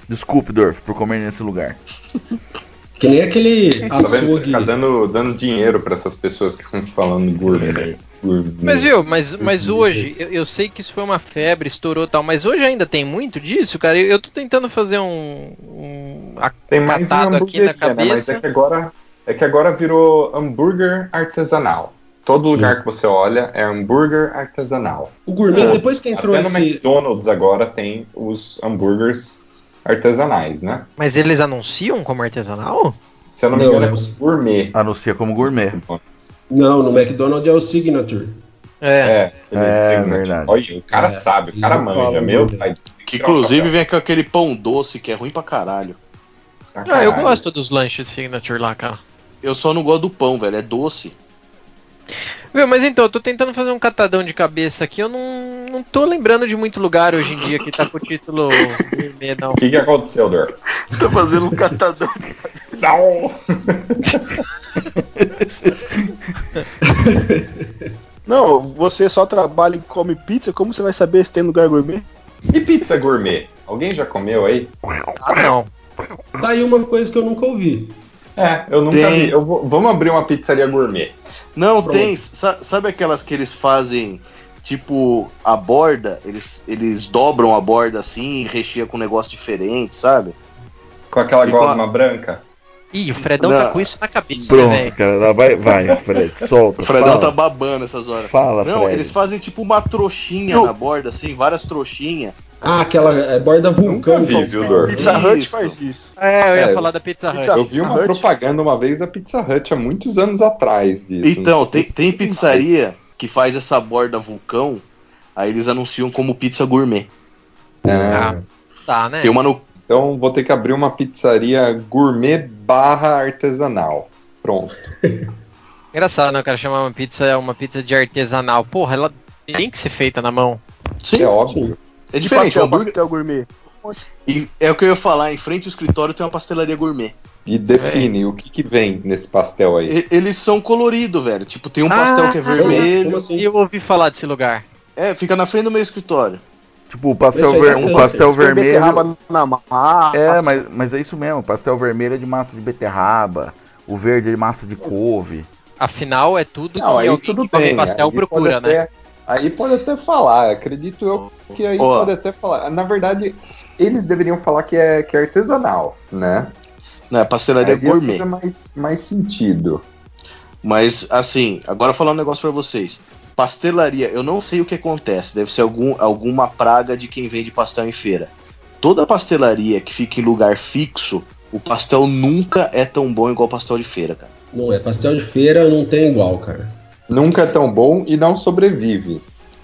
Speaker 2: Desculpe, Dorf, por comer nesse lugar.
Speaker 3: Que nem aquele
Speaker 9: Tá? Você
Speaker 3: açougue.
Speaker 9: tá dando, dando dinheiro pra essas pessoas que estão falando gourmet. gourmet.
Speaker 7: Mas viu, mas, mas hoje, eu, eu sei que isso foi uma febre, estourou e tal, mas hoje ainda tem muito disso, cara. Eu, eu tô tentando fazer um. um
Speaker 9: Tem mais
Speaker 7: acatado aqui na
Speaker 9: hamburgueria, né? Mas
Speaker 7: cabeça.
Speaker 9: é que agora, é que agora virou hambúrguer artesanal. Todo lugar que você olha é hambúrguer artesanal.
Speaker 3: O gourmet, depois que entrou
Speaker 9: Até no
Speaker 3: esse.
Speaker 9: McDonald's agora tem os hambúrgueres artesanais, né?
Speaker 7: Mas eles anunciam como artesanal?
Speaker 9: Se eu não me engano,
Speaker 3: é
Speaker 9: é
Speaker 3: os-
Speaker 9: gourmet.
Speaker 2: Anuncia como gourmet.
Speaker 3: Não, no McDonald's é o Signature.
Speaker 7: É.
Speaker 9: É, ele
Speaker 2: É,
Speaker 9: signature.
Speaker 2: verdade.
Speaker 9: Olha, o cara
Speaker 3: É,
Speaker 9: sabe, o cara manja, meu
Speaker 3: gourmet.
Speaker 9: pai.
Speaker 1: Que inclusive vem com aquele pão doce que é ruim pra caralho.
Speaker 7: Ah, eu gosto dos lanches signature lá, cara.
Speaker 1: Eu só não gosto do pão, velho, é doce.
Speaker 7: Viu, mas então, eu tô tentando fazer um catadão de cabeça aqui, eu não, não tô lembrando de muito lugar hoje em dia que tá com o título gourmet, não.
Speaker 9: O que, que aconteceu, Dor?
Speaker 1: Tá fazendo um catadão.
Speaker 9: Não!
Speaker 8: Não, você só trabalha e come pizza, como você vai saber se tem lugar gourmet?
Speaker 9: E pizza gourmet? Alguém já comeu aí?
Speaker 7: Ah, não.
Speaker 3: Tá aí uma coisa que eu nunca ouvi.
Speaker 9: É, eu nunca
Speaker 1: Tem.
Speaker 9: vi. Eu vou- vamos abrir uma pizzaria gourmet.
Speaker 1: Não,
Speaker 3: Pronto.
Speaker 1: tem. sa- Sabe aquelas que eles fazem, tipo, a borda? Eles, eles dobram a borda assim e recheiam com um negócio diferente, sabe?
Speaker 9: Com aquela
Speaker 1: Igual-
Speaker 9: gosma branca.
Speaker 7: Ih, o Fredão
Speaker 1: Não.
Speaker 7: tá com isso na cabeça, né,
Speaker 2: Pronto,
Speaker 7: velho?
Speaker 2: cara. Vai, vai, Fred, solta.
Speaker 1: O Fredão
Speaker 2: fala.
Speaker 1: tá babando essas horas.
Speaker 2: Fala,
Speaker 1: Não,
Speaker 2: Fred.
Speaker 1: eles fazem tipo uma trouxinha
Speaker 8: Eu-
Speaker 1: na borda, assim, várias trouxinhas.
Speaker 3: Ah, aquela é, borda vulcão.
Speaker 9: Nunca vi, viu, Dor?
Speaker 8: Pizza
Speaker 1: Isso.
Speaker 8: Hut faz isso.
Speaker 7: É, eu ia
Speaker 9: É,
Speaker 7: falar da Pizza Hut.
Speaker 8: Pizza-
Speaker 9: Eu vi uma
Speaker 8: Hut?
Speaker 9: propaganda uma vez da Pizza Hut há muitos anos atrás disso.
Speaker 1: Então, tem, tem pizzaria que faz essa borda vulcão, aí eles anunciam como pizza gourmet.
Speaker 9: Ah,
Speaker 7: Tá, né?
Speaker 1: Tem uma no.
Speaker 9: então vou ter que abrir uma pizzaria gourmet barra artesanal. Pronto.
Speaker 7: Engraçado, né? O cara chamar uma pizza uma pizza de artesanal. Porra, ela tem que ser feita na mão.
Speaker 1: Sim,
Speaker 9: é óbvio.
Speaker 1: É diferente.
Speaker 8: pastel,
Speaker 1: o hambúrguer-
Speaker 8: pastel gourmet.
Speaker 1: E é o que eu ia falar, em frente ao escritório tem uma pastelaria gourmet.
Speaker 9: E define o que, que vem nesse pastel aí.
Speaker 1: E- eles são coloridos, velho. Tipo, tem um pastel que é
Speaker 3: Como
Speaker 1: vermelho.
Speaker 3: assim?
Speaker 7: E eu ouvi falar desse lugar.
Speaker 1: É, fica na frente do meu escritório.
Speaker 2: Tipo, o pastel, ver-
Speaker 3: tá
Speaker 2: um pastel
Speaker 8: Tem
Speaker 2: vermelho.
Speaker 8: beterraba na massa.
Speaker 2: É, mas, mas é isso mesmo. Pastel vermelho é de massa de beterraba. O verde é de massa de couve.
Speaker 7: Afinal, é tudo
Speaker 9: Não,
Speaker 7: que
Speaker 9: aí
Speaker 7: alguém
Speaker 9: tudo
Speaker 7: que come
Speaker 9: bem.
Speaker 7: pastel procura, né?
Speaker 9: até- Aí pode até falar, acredito eu que aí
Speaker 1: Ó.
Speaker 9: pode até falar. Na verdade, eles deveriam falar que é, que é artesanal, né?
Speaker 1: Não, é pastelaria
Speaker 9: Aí
Speaker 1: gourmet.
Speaker 9: fazer mais, mais sentido.
Speaker 1: Mas, assim, agora eu vou falar um negócio pra vocês. Pastelaria, eu não sei o que acontece. Deve ser algum, alguma praga de quem vende pastel em feira. Toda pastelaria que fica em lugar fixo, o pastel nunca é tão bom igual pastel de feira, cara.
Speaker 3: Não é, pastel de feira não tem igual, cara.
Speaker 9: Nunca é tão bom e não sobrevive.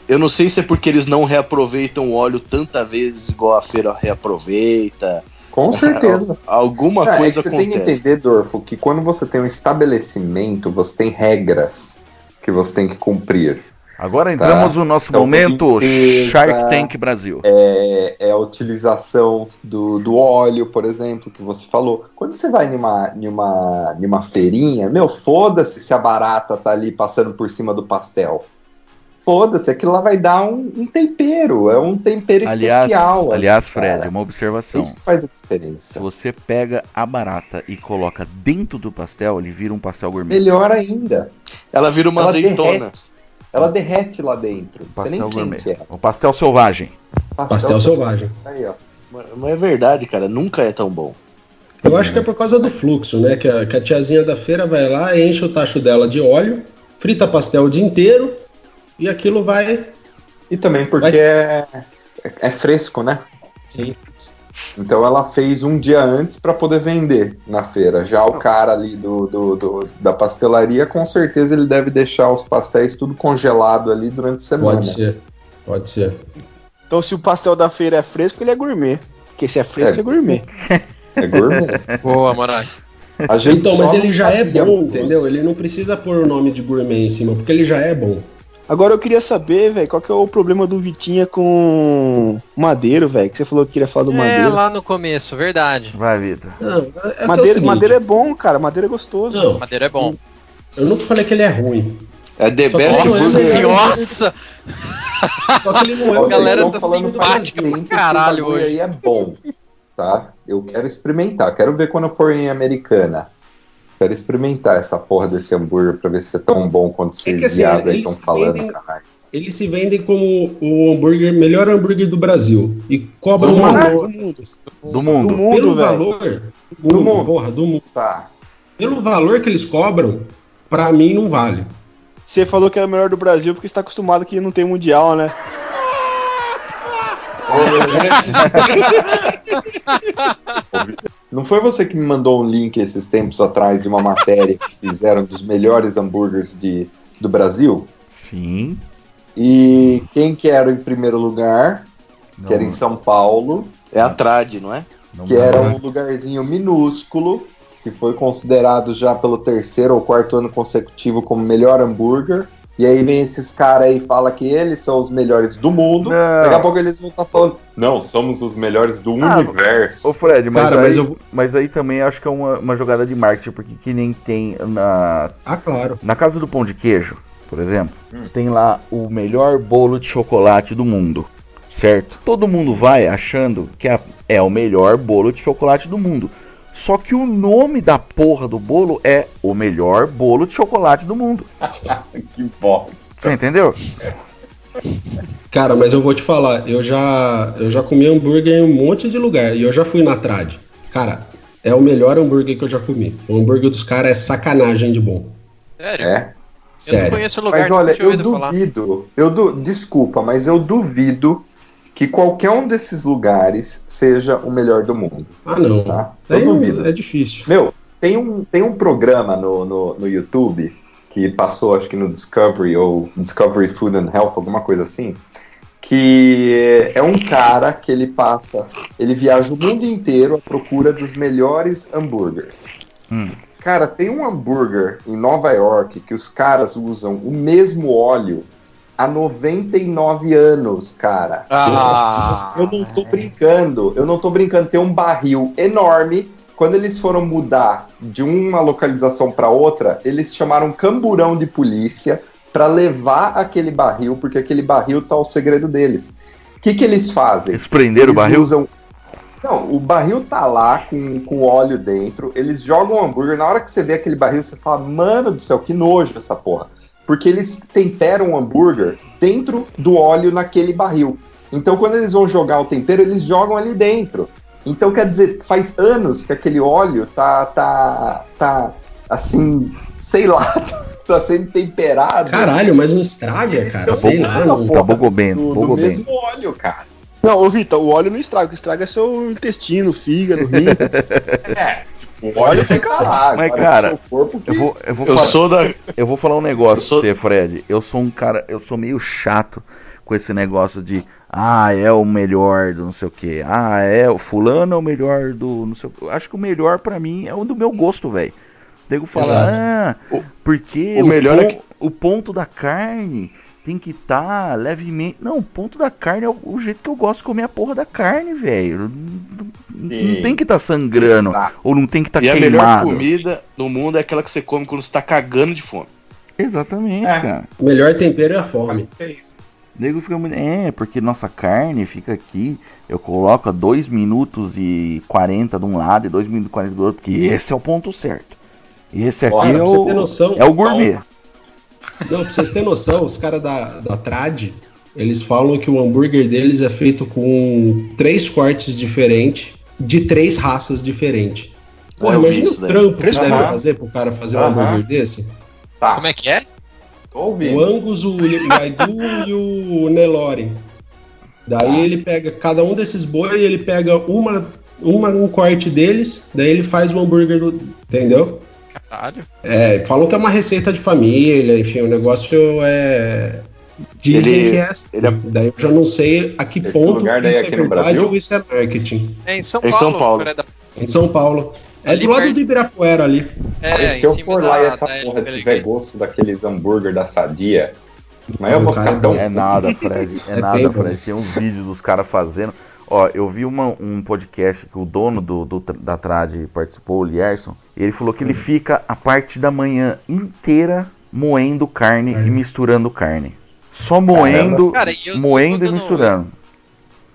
Speaker 1: Eu não sei se é porque eles não reaproveitam o óleo tanta vezes igual a feira reaproveita.
Speaker 9: Com certeza.
Speaker 1: Alguma
Speaker 9: Ah, é
Speaker 1: coisa
Speaker 9: que você tem que
Speaker 1: acontece.
Speaker 9: entender, Dorfo, que quando você tem um estabelecimento, você tem regras que você tem que cumprir.
Speaker 2: Agora entramos
Speaker 9: Tá.
Speaker 2: no nosso
Speaker 9: Então,
Speaker 2: momento
Speaker 9: limpeza.
Speaker 2: Shark Tank Brasil.
Speaker 9: É, é a utilização do, do óleo, por exemplo, que você falou. Quando você vai numa, numa, numa feirinha, meu, foda-se se a barata tá ali passando por cima do pastel. Foda-se, aquilo lá vai dar um, um tempero, é um tempero
Speaker 2: Aliás,
Speaker 9: especial.
Speaker 2: aliás,
Speaker 9: cara.
Speaker 2: Fred, uma observação.
Speaker 9: Isso que faz a
Speaker 2: Se
Speaker 9: diferença.
Speaker 2: você pega a barata e coloca dentro do pastel, ele vira um pastel gourmet.
Speaker 9: Melhor ainda.
Speaker 1: Ela vira uma
Speaker 9: ela
Speaker 1: azeitona.
Speaker 9: derrete. Ela derrete lá dentro. Você nem
Speaker 2: Pastel gourmet.
Speaker 9: sente ela.
Speaker 2: O pastel selvagem.
Speaker 3: Pastel selvagem.
Speaker 9: Aí, ó.
Speaker 1: Mas mas é verdade, cara, nunca é tão bom.
Speaker 3: Eu acho que é por causa do fluxo, né? Que a, que a tiazinha da feira vai lá, enche o tacho dela de óleo, frita pastel o dia inteiro e aquilo vai.
Speaker 9: E também porque
Speaker 3: Vai-
Speaker 9: é, é fresco, né?
Speaker 3: Sim.
Speaker 9: Então ela fez um dia antes para poder vender na feira. Já o cara ali do, do- do- da pastelaria, com certeza ele deve deixar os pastéis tudo congelado ali durante semanas.
Speaker 3: Pode ser. Pode ser.
Speaker 8: Então, se o pastel da feira é fresco, ele é gourmet. Porque se é fresco, é,
Speaker 9: É.
Speaker 8: gourmet.
Speaker 9: É gourmet.
Speaker 7: Boa,
Speaker 9: gente
Speaker 3: Então, mas ele já é bom, entendeu? Ele não precisa pôr o nome de gourmet em cima, porque ele já é bom.
Speaker 8: Agora eu queria saber, velho, qual que é o problema do Vitinha com madeiro, velho? Que você falou que queria falar do
Speaker 7: É,
Speaker 8: madeiro.
Speaker 7: lá no começo, verdade.
Speaker 2: Vai, Vitor.
Speaker 3: É é o
Speaker 8: madeira,
Speaker 3: seguinte,
Speaker 8: madeira é bom, cara. Madeira é gostoso.
Speaker 3: Não,
Speaker 7: Madeira é bom.
Speaker 3: eu nunca falei que ele é ruim.
Speaker 1: É The
Speaker 3: Só
Speaker 1: Best
Speaker 3: que
Speaker 7: Nossa
Speaker 3: não é
Speaker 1: Burger.
Speaker 7: Nossa!
Speaker 3: Só que ele não é o
Speaker 7: galera tá simpática
Speaker 9: que
Speaker 7: caralho hoje.
Speaker 9: aí é bom, tá? Eu quero experimentar, quero ver quando eu for em Americana. Quero experimentar essa porra desse hambúrguer pra ver se é tão bom quanto vocês
Speaker 3: que assim, eles
Speaker 9: estão falando,
Speaker 3: vendem-
Speaker 9: caralho.
Speaker 3: Eles se vendem como o hambúrguer, melhor hambúrguer do Brasil. E cobram
Speaker 9: Do
Speaker 3: um
Speaker 9: mundo.
Speaker 3: valor.
Speaker 8: Do mundo.
Speaker 2: Do
Speaker 8: Do
Speaker 2: mundo.
Speaker 3: Pelo
Speaker 8: velho.
Speaker 3: valor.
Speaker 9: Do
Speaker 3: mundo,
Speaker 9: mundo.
Speaker 3: Porra, do mundo.
Speaker 9: Tá.
Speaker 3: Pelo valor que eles cobram, pra mim não vale.
Speaker 8: Você falou que era o melhor do Brasil porque você tá acostumado que não tem mundial, né?
Speaker 9: Não foi você que me mandou um link esses tempos atrás de uma matéria que fizeram dos melhores hambúrgueres de, do Brasil?
Speaker 2: Sim.
Speaker 9: E quem que era em primeiro lugar?
Speaker 2: Não,
Speaker 9: Que era em São Paulo,
Speaker 1: É a Trad, não é?
Speaker 2: não
Speaker 9: que era um lugarzinho minúsculo, que foi considerado já pelo terceiro ou quarto ano consecutivo como melhor hambúrguer. E aí vem esses caras aí e fala que eles são os melhores do mundo.
Speaker 2: Não.
Speaker 9: Daqui a pouco eles vão estar falando, não, somos os melhores do
Speaker 2: Ah,
Speaker 9: universo.
Speaker 2: Ô Fred, mas,
Speaker 3: Cara,
Speaker 2: aí,
Speaker 3: mas eu-
Speaker 2: mas aí também acho que é uma, uma jogada de marketing, porque que nem tem na,
Speaker 3: Ah, claro.
Speaker 2: na casa do pão de queijo, por exemplo,
Speaker 9: Hum.
Speaker 2: tem lá o melhor bolo de chocolate do mundo, certo? Todo mundo vai achando que é, é o melhor bolo de chocolate do mundo. Só que o nome da porra do bolo é o melhor bolo de chocolate do mundo.
Speaker 9: que bosta.
Speaker 2: Você entendeu?
Speaker 3: Cara, mas eu vou te falar, eu já, eu já comi hambúrguer em um monte de lugar e eu já fui na Trad. Cara, é o melhor hambúrguer que eu já comi. O hambúrguer dos caras é sacanagem de bom.
Speaker 7: Sério?
Speaker 9: É.
Speaker 7: Eu não
Speaker 3: Sério.
Speaker 7: conheço o lugar
Speaker 9: Mas olha, eu
Speaker 7: ouvido falar.
Speaker 9: duvido, eu du... desculpa, mas eu duvido que qualquer um desses lugares seja o melhor do mundo,
Speaker 3: Ah, não.
Speaker 9: tá? Eu
Speaker 3: não-
Speaker 9: duvido.
Speaker 3: é difícil.
Speaker 9: Meu, tem um, tem um programa no, no, no YouTube que passou, acho que no Discovery ou Discovery Food and Health, alguma coisa assim, que é um cara que ele passa, ele viaja o mundo inteiro à procura dos melhores hambúrgueres.
Speaker 2: Hum.
Speaker 9: Cara, tem um hambúrguer em Nova York que os caras usam o mesmo óleo há 99 anos, cara.
Speaker 8: Ah.
Speaker 9: Eu não tô brincando, eu não tô brincando. Tem um barril enorme. Quando eles foram mudar de uma localização para outra, eles chamaram camburão de polícia para levar aquele barril, porque aquele barril tá o segredo deles. O que, que eles fazem?
Speaker 2: Eles prenderam o barril?
Speaker 9: usam- Não, o barril tá lá com, com óleo dentro. Eles jogam o hambúrguer. Na hora que você vê aquele barril, você fala, mano do céu, que nojo essa porra. Porque eles temperam o hambúrguer dentro do óleo naquele barril. Então, quando eles vão jogar o tempero, eles jogam ali dentro. Então, quer dizer, faz anos que aquele óleo tá, tá, tá assim, sei lá, tá sendo temperado.
Speaker 3: Caralho, mas não estraga, cara.
Speaker 9: Eu
Speaker 3: Sei lá, não.
Speaker 2: Tá bogobento,
Speaker 9: do, do mesmo óleo, cara.
Speaker 8: Não, ô Vitor, o óleo não estraga, o que estraga é seu intestino, fígado, rim.
Speaker 9: É, o óleo fica lá.
Speaker 2: Mas, cara,
Speaker 9: o seu corpo que
Speaker 2: Eu vou, eu vou
Speaker 1: Eu
Speaker 2: falar,
Speaker 1: sou da.
Speaker 2: eu vou falar um negócio
Speaker 1: sou-
Speaker 2: pra você, Fred. Eu sou um cara, eu sou meio chato com esse negócio de ah, é o melhor do não sei o que. Ah, é o fulano é o melhor do não sei o que. Eu acho que o melhor pra mim é o do meu gosto, velho. Nego fala,
Speaker 3: Exato.
Speaker 2: ah,
Speaker 1: O-
Speaker 2: porque
Speaker 1: o melhor é
Speaker 2: pon- o ponto da carne tem que estar levemente. Não, o ponto da carne é o, o jeito que eu gosto de comer a porra da carne, velho. Não, tem que estar sangrando
Speaker 9: Exato.
Speaker 2: ou não tem que estar
Speaker 1: e a melhor
Speaker 2: queimado.
Speaker 1: comida no mundo é aquela que você come quando você tá cagando de fome.
Speaker 2: Exatamente,
Speaker 9: É.
Speaker 2: cara.
Speaker 3: O melhor tempero é a fome.
Speaker 9: É isso.
Speaker 2: O nego fica muito. É, porque nossa carne fica aqui. Eu coloco a 2 minutos e 40 de um lado e 2 minutos e 40 do outro, porque esse é o ponto certo. Esse aqui
Speaker 9: Olha,
Speaker 2: é,
Speaker 3: pra você ter
Speaker 2: o,
Speaker 3: noção.
Speaker 2: é o gourmet.
Speaker 3: Não, pra vocês terem noção, os caras da, da Trad, eles falam que o hambúrguer deles é feito com três cortes diferentes, de três raças diferentes. Porra,
Speaker 1: vi
Speaker 3: imagina o trampo que deve fazer pro cara fazer um
Speaker 9: Aham.
Speaker 3: hambúrguer desse.
Speaker 9: Tá,
Speaker 7: Como é que é?
Speaker 9: tô
Speaker 3: O
Speaker 9: ouvindo.
Speaker 3: Angus, o, o Aidu e o Nelore. Daí ele pega cada um desses boi, ele pega uma, uma um corte deles, daí ele faz o hambúrguer do. Entendeu?
Speaker 7: Caralho.
Speaker 3: É, falam que é uma receita de família, enfim, o negócio é. Dizem
Speaker 9: Ele-
Speaker 3: que é assim.
Speaker 9: ele é-
Speaker 3: Daí eu já não sei a que
Speaker 9: Esse
Speaker 3: ponto
Speaker 9: lugar daí
Speaker 3: isso
Speaker 9: aqui
Speaker 3: é
Speaker 9: no
Speaker 3: verdade
Speaker 9: Brasil?
Speaker 3: ou isso é marketing.
Speaker 7: É em São
Speaker 1: Em
Speaker 7: Paulo.
Speaker 1: São Paulo.
Speaker 7: Coreia da-
Speaker 3: Em São Paulo. É
Speaker 7: Ali
Speaker 3: do lado
Speaker 7: perto-
Speaker 3: do Ibirapuera ali.
Speaker 7: É,
Speaker 9: Olha,
Speaker 7: em
Speaker 9: se eu for
Speaker 7: da-
Speaker 9: lá e essa
Speaker 7: da
Speaker 9: porra
Speaker 7: LPG.
Speaker 9: tiver gosto daqueles hambúrguer da sadia, mas eu vou ficar tão.
Speaker 2: É nada, Fred. É,
Speaker 3: É
Speaker 2: nada,
Speaker 3: bem.
Speaker 2: Fred. Tem uns vídeos dos caras fazendo. Ó, eu vi uma- um podcast que o dono do, do- da Trad participou, o Lierson. e Ele falou que ele fica a parte da manhã inteira moendo carne
Speaker 3: É.
Speaker 2: e misturando carne. Só moendo,
Speaker 7: Cara, e eu
Speaker 2: moendo e
Speaker 7: dando-
Speaker 2: misturando.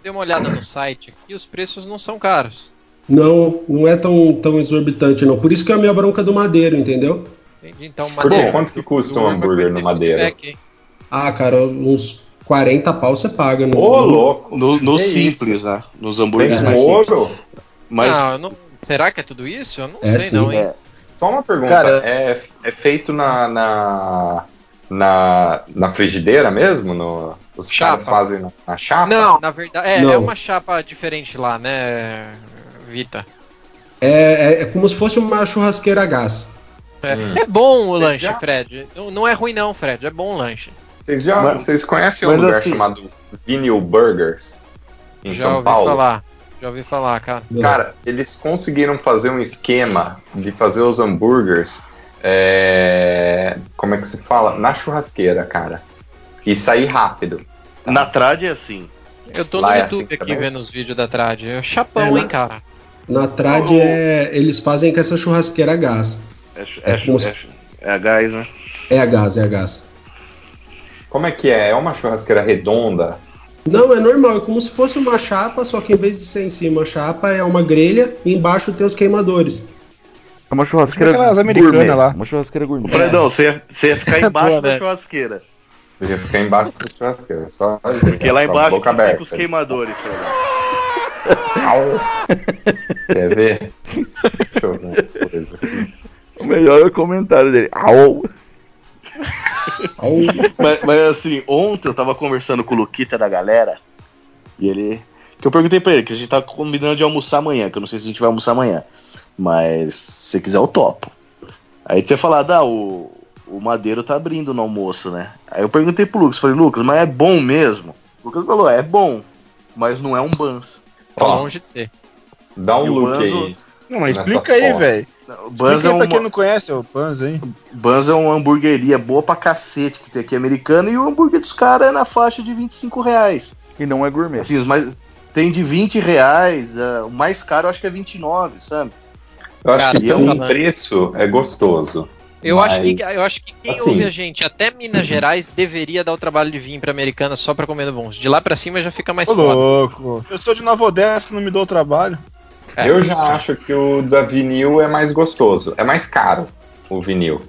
Speaker 7: Dei uma olhada no site e os preços não são caros.
Speaker 3: Não, não é tão, tão exorbitante, não. Por isso que é a minha bronca do Madeiro, entendeu?
Speaker 7: Entendi. Então,
Speaker 9: Quanto que custa um
Speaker 7: Durma
Speaker 9: hambúrguer no Madeira?
Speaker 7: hein?
Speaker 3: Ah, cara, uns 40 pau você paga. No,
Speaker 9: Ô, louco!
Speaker 1: No, no
Speaker 9: Que
Speaker 1: simples,
Speaker 9: isso?
Speaker 1: né? Nos hambúrgueres
Speaker 3: É.
Speaker 1: mais simples.
Speaker 9: ouro?
Speaker 1: Mas
Speaker 7: Não, não- Será que é tudo isso? Eu não
Speaker 3: É,
Speaker 7: sei
Speaker 3: sim.
Speaker 7: não, hein?
Speaker 9: É. Só uma pergunta.
Speaker 8: Cara-
Speaker 9: é, é feito na, na, na, na frigideira mesmo? No, os
Speaker 7: Chapa.
Speaker 9: caras fazem na, na chapa?
Speaker 7: Não, na verdade, é,
Speaker 3: Não.
Speaker 7: é uma chapa diferente lá, né, Vita?
Speaker 3: É, é, é como se fosse uma churrasqueira a gás.
Speaker 7: É,
Speaker 9: Hum.
Speaker 7: é bom o
Speaker 9: Você
Speaker 7: lanche,
Speaker 9: já-
Speaker 7: Fred. Não, não é ruim não, Fred. É bom o lanche.
Speaker 9: Vocês, já,
Speaker 1: Mas-
Speaker 9: vocês conhecem um lugar
Speaker 1: assim-
Speaker 9: chamado Vinyl Burgers? Em
Speaker 7: Já
Speaker 9: São
Speaker 7: ouvi
Speaker 9: Paulo?
Speaker 7: falar. Já ouvi falar, cara.
Speaker 9: Cara, eles conseguiram fazer um esquema de fazer os hambúrgueres é, como é que se fala? Na churrasqueira, cara. E sair rápido.
Speaker 1: Na trad é assim.
Speaker 7: Eu tô
Speaker 9: Lá
Speaker 7: no
Speaker 9: é
Speaker 7: YouTube
Speaker 9: assim
Speaker 7: aqui
Speaker 9: também?
Speaker 7: vendo os vídeos da Trad. É chapão,
Speaker 3: É,
Speaker 7: hein, cara.
Speaker 3: Na trad
Speaker 1: O-
Speaker 3: é, eles fazem com essa churrasqueira a gás.
Speaker 1: É, é,
Speaker 3: É
Speaker 1: é, é a gás, né?
Speaker 3: É a gás, é a gás.
Speaker 9: Como é que é? É uma churrasqueira redonda?
Speaker 3: Não, é normal, é como se fosse uma chapa, só que em vez de ser em cima a chapa, é uma grelha e embaixo tem os queimadores.
Speaker 2: É uma churrasqueira
Speaker 8: aquelas americanas
Speaker 2: gourmet.
Speaker 8: lá.
Speaker 2: Uma churrasqueira gourmet.
Speaker 1: Fredão, você ia, você ia ficar embaixo
Speaker 7: Boa,
Speaker 1: da
Speaker 7: né?
Speaker 1: churrasqueira.
Speaker 9: Eu ia ficar embaixo da churrasqueira. Só
Speaker 1: Porque lá embaixo fica
Speaker 9: aberta.
Speaker 1: os queimadores, Fredão.
Speaker 9: Quer ver? Deixa eu ver uma coisa.
Speaker 2: O melhor é o comentário dele. Au!
Speaker 1: Mas, mas, assim, ontem eu tava conversando com o Luquita da galera e ele. Que eu perguntei pra ele, que a gente tá combinando de almoçar amanhã, que eu não sei se a gente vai almoçar amanhã. Mas se quiser eu topo. Aí tinha falado, ah, o, o Madeiro tá abrindo no almoço, né? Aí eu perguntei pro Lucas, falei, Lucas, mas é bom mesmo? O Lucas falou, é bom, mas não é um Bans.
Speaker 7: Tá longe de ser.
Speaker 9: Dá um
Speaker 1: E
Speaker 9: look
Speaker 1: Banzo-
Speaker 9: aí.
Speaker 8: Não, mas explica aí, velho.
Speaker 1: O é,
Speaker 8: aí pra
Speaker 1: uma,
Speaker 8: quem não conhece o Pans aí.
Speaker 1: Bans é uma hamburgueria boa pra cacete que tem aqui americana e o hambúrguer dos caras é na faixa de 25 reais.
Speaker 2: E não é gourmet.
Speaker 1: Assim, os mais, tem de 20 reais, ah, o mais caro eu acho que é 29, sabe?
Speaker 9: Eu acho
Speaker 7: Cara,
Speaker 9: que pelo preço é gostoso.
Speaker 7: Eu,
Speaker 9: Mas,
Speaker 7: acho que, eu acho que quem
Speaker 9: assim-
Speaker 7: ouve a gente até Minas Gerais deveria dar o trabalho de vir pra Americana só pra comer no bons. De lá pra cima já fica mais
Speaker 8: Ô,
Speaker 7: foda.
Speaker 8: louco. Eu sou de Nova Odessa, não me dou o trabalho.
Speaker 7: É,
Speaker 9: eu já acho que o da vinil é mais gostoso. É mais caro o vinil.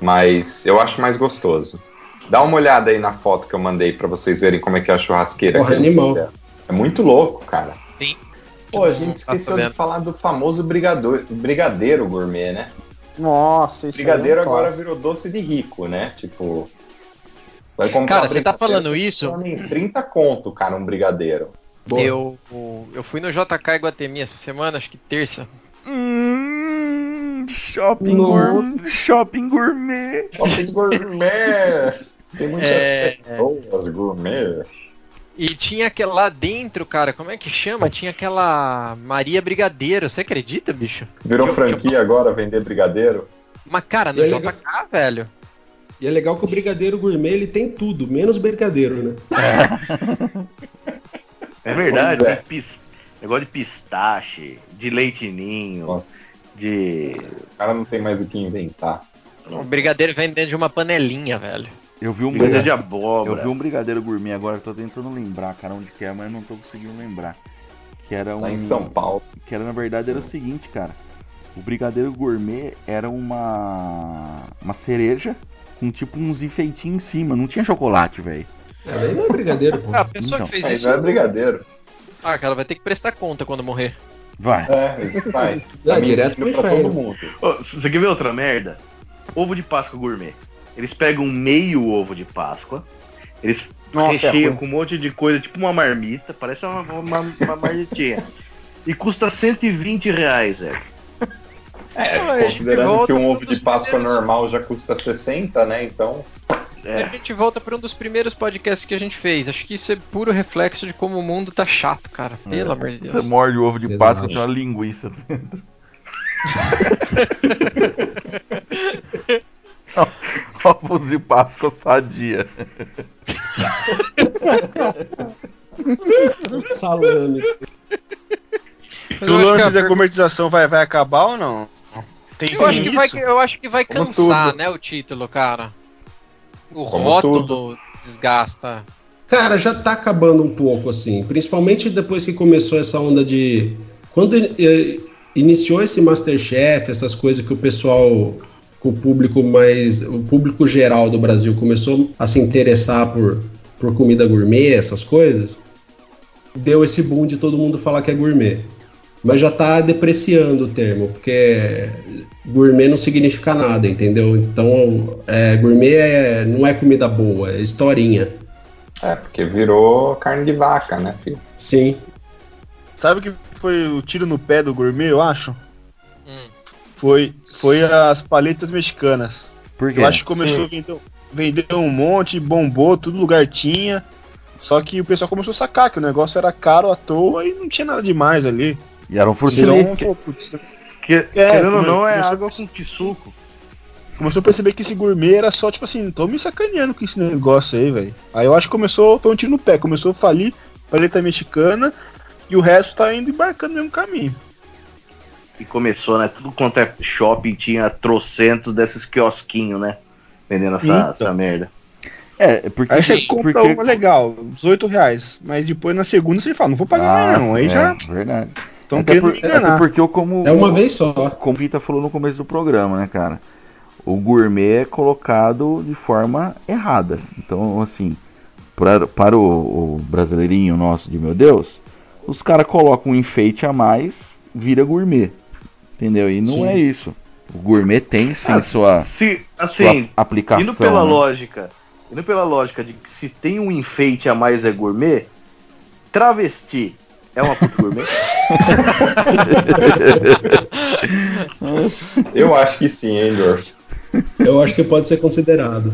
Speaker 9: Mas eu acho mais gostoso. Dá uma olhada aí na foto que eu mandei pra vocês verem como é que é a churrasqueira.
Speaker 3: Porra, animal.
Speaker 9: É muito louco, cara.
Speaker 7: Sim.
Speaker 9: Pô, a gente esqueceu de falar do famoso brigador, brigadeiro gourmet, né?
Speaker 8: Nossa, isso
Speaker 9: Brigadeiro
Speaker 8: aí é
Speaker 9: agora virou doce de rico, né? Tipo. Vai comprar
Speaker 7: Cara, você tá
Speaker 9: brigadeiro,
Speaker 7: falando isso?
Speaker 9: em 30 conto, cara, um brigadeiro.
Speaker 7: Eu, eu fui no JK Iguatemi essa semana, acho que terça.
Speaker 2: Hum, shopping, gourmet, shopping gourmet.
Speaker 9: Shopping gourmet! Tem muitas
Speaker 7: É.
Speaker 9: pessoas gourmet.
Speaker 7: E tinha aquela lá dentro, cara, como é que chama? Tinha aquela Maria Brigadeiro, você acredita, bicho?
Speaker 9: Virou
Speaker 7: Eu-
Speaker 9: franquia agora, vender brigadeiro?
Speaker 7: Mas, cara, no
Speaker 3: E é
Speaker 7: JK,
Speaker 3: legal-
Speaker 7: velho.
Speaker 3: E é legal que o brigadeiro gourmet ele tem tudo, menos brigadeiro, né?
Speaker 1: É verdade,
Speaker 9: é.
Speaker 1: tem pis- negócio de pistache, de leite ninho,
Speaker 9: Nossa.
Speaker 1: de.
Speaker 9: O cara não tem mais o que inventar.
Speaker 7: O brigadeiro vem dentro de uma panelinha, velho.
Speaker 2: Eu vi um
Speaker 1: brigadeiro de
Speaker 2: brigadeiro. Eu
Speaker 1: abóbora.
Speaker 2: vi um brigadeiro gourmet agora, que eu tô tentando lembrar, cara, onde que é, mas não tô conseguindo lembrar. Que era um.
Speaker 9: Lá em São Paulo.
Speaker 2: Que era, na verdade, era o seguinte, cara. O brigadeiro gourmet era uma. Uma cereja com tipo uns enfeitinhos em cima. Não tinha chocolate, velho.
Speaker 3: É, daí não é brigadeiro, pô.
Speaker 7: Ah, a pessoa
Speaker 2: Então.
Speaker 7: que fez
Speaker 9: Aí
Speaker 7: isso.
Speaker 9: não é brigadeiro.
Speaker 7: Ah, cara, vai ter que prestar conta quando morrer.
Speaker 2: Vai.
Speaker 9: É, isso vai.
Speaker 3: Não,
Speaker 9: Tá
Speaker 3: direto pro
Speaker 9: pra todo mundo.
Speaker 1: Ô, Você quer ver outra merda? Ovo de Páscoa gourmet. Eles pegam meio ovo de Páscoa, eles
Speaker 8: Nossa, é
Speaker 1: recheiam
Speaker 8: ruim.
Speaker 1: com um monte de coisa, tipo uma marmita, parece uma, uma, uma marmitinha. E custa 120 reais, velho.
Speaker 9: É,
Speaker 7: gente
Speaker 9: considerando que um ovo de Páscoa
Speaker 7: primeiros.
Speaker 9: normal já custa 60, né? Então.
Speaker 1: É.
Speaker 7: A gente volta para um dos primeiros podcasts que a gente fez. Acho que isso é puro reflexo de como o mundo tá chato, cara. Pelo amor de
Speaker 2: Você
Speaker 7: Deus.
Speaker 2: morde o ovo de. Páscoa, tem uma linguiça dentro. Ovos de Páscoa sadia.
Speaker 3: Salame.
Speaker 8: O lance da gourmetização vai, vai acabar ou não? Tem
Speaker 7: Eu acho que vai, eu acho que vai
Speaker 9: Como
Speaker 7: cansar,
Speaker 9: tudo.
Speaker 7: né, o título, cara. O
Speaker 9: Como
Speaker 7: rótulo desgasta.
Speaker 3: Cara, já tá acabando um pouco, assim. Principalmente depois que começou essa onda de. Quando eh, iniciou esse Masterchef, essas coisas que o pessoal. que o público mais. o público geral do Brasil começou a se interessar por, por comida gourmet, essas coisas. Deu esse boom de todo mundo falar que é gourmet. Mas já tá depreciando o termo, porque gourmet não significa nada, entendeu? Então, é, gourmet é- não é comida boa, é historinha.
Speaker 9: É, porque virou carne de vaca, né, filho?
Speaker 3: Sim.
Speaker 8: Sabe o que foi o tiro no pé do gourmet, eu acho?
Speaker 7: Hum.
Speaker 8: Foi, foi as paletas mexicanas.
Speaker 2: Por quê?
Speaker 8: Eu acho que começou a vender, vender um monte, bombou, todo lugar tinha. Só que o pessoal começou a sacar que o negócio era caro à toa e não tinha nada demais ali.
Speaker 2: E era um
Speaker 8: Então, falou, putz,
Speaker 1: Que,
Speaker 8: É,
Speaker 1: querendo ou não, é água com que suco.
Speaker 8: começou a perceber que esse gourmet era só, tipo assim, tô me sacaneando com esse negócio aí, velho. Aí eu acho que começou, foi um tiro no pé, começou a falir paleta mexicana e o resto tá indo embarcando no mesmo caminho.
Speaker 1: E começou, né? Tudo quanto é shopping tinha trocentos desses quiosquinhos, né? Vendendo essa,
Speaker 8: Então.
Speaker 1: essa merda.
Speaker 2: É, porque.
Speaker 8: Aí você compra
Speaker 2: porque...
Speaker 8: uma legal, 18 reais, mas depois na segunda você fala, não vou pagar mais não, aí
Speaker 2: é,
Speaker 8: já
Speaker 2: Verdade.
Speaker 8: Estão
Speaker 2: Até,
Speaker 8: querendo
Speaker 2: por-
Speaker 8: me enganar.
Speaker 2: porque eu como.
Speaker 3: É uma vez só.
Speaker 2: Como o Vita falou no começo do programa, né, cara? O gourmet é colocado de forma errada. Então, assim, para, para o, o brasileirinho nosso de meu Deus, os caras colocam um enfeite a mais, vira gourmet. Entendeu? E não
Speaker 3: Sim.
Speaker 2: é isso. O gourmet tem sim
Speaker 1: Ah,
Speaker 2: sua,
Speaker 1: Se,
Speaker 2: sua
Speaker 1: assim,
Speaker 2: aplicação.
Speaker 1: indo pela
Speaker 2: né?
Speaker 1: lógica, indo pela lógica de que se tem um enfeite a mais é gourmet, travesti é uma puta gourmet?
Speaker 9: Eu acho que sim, hein, Dorf?
Speaker 3: Eu acho que pode ser considerado.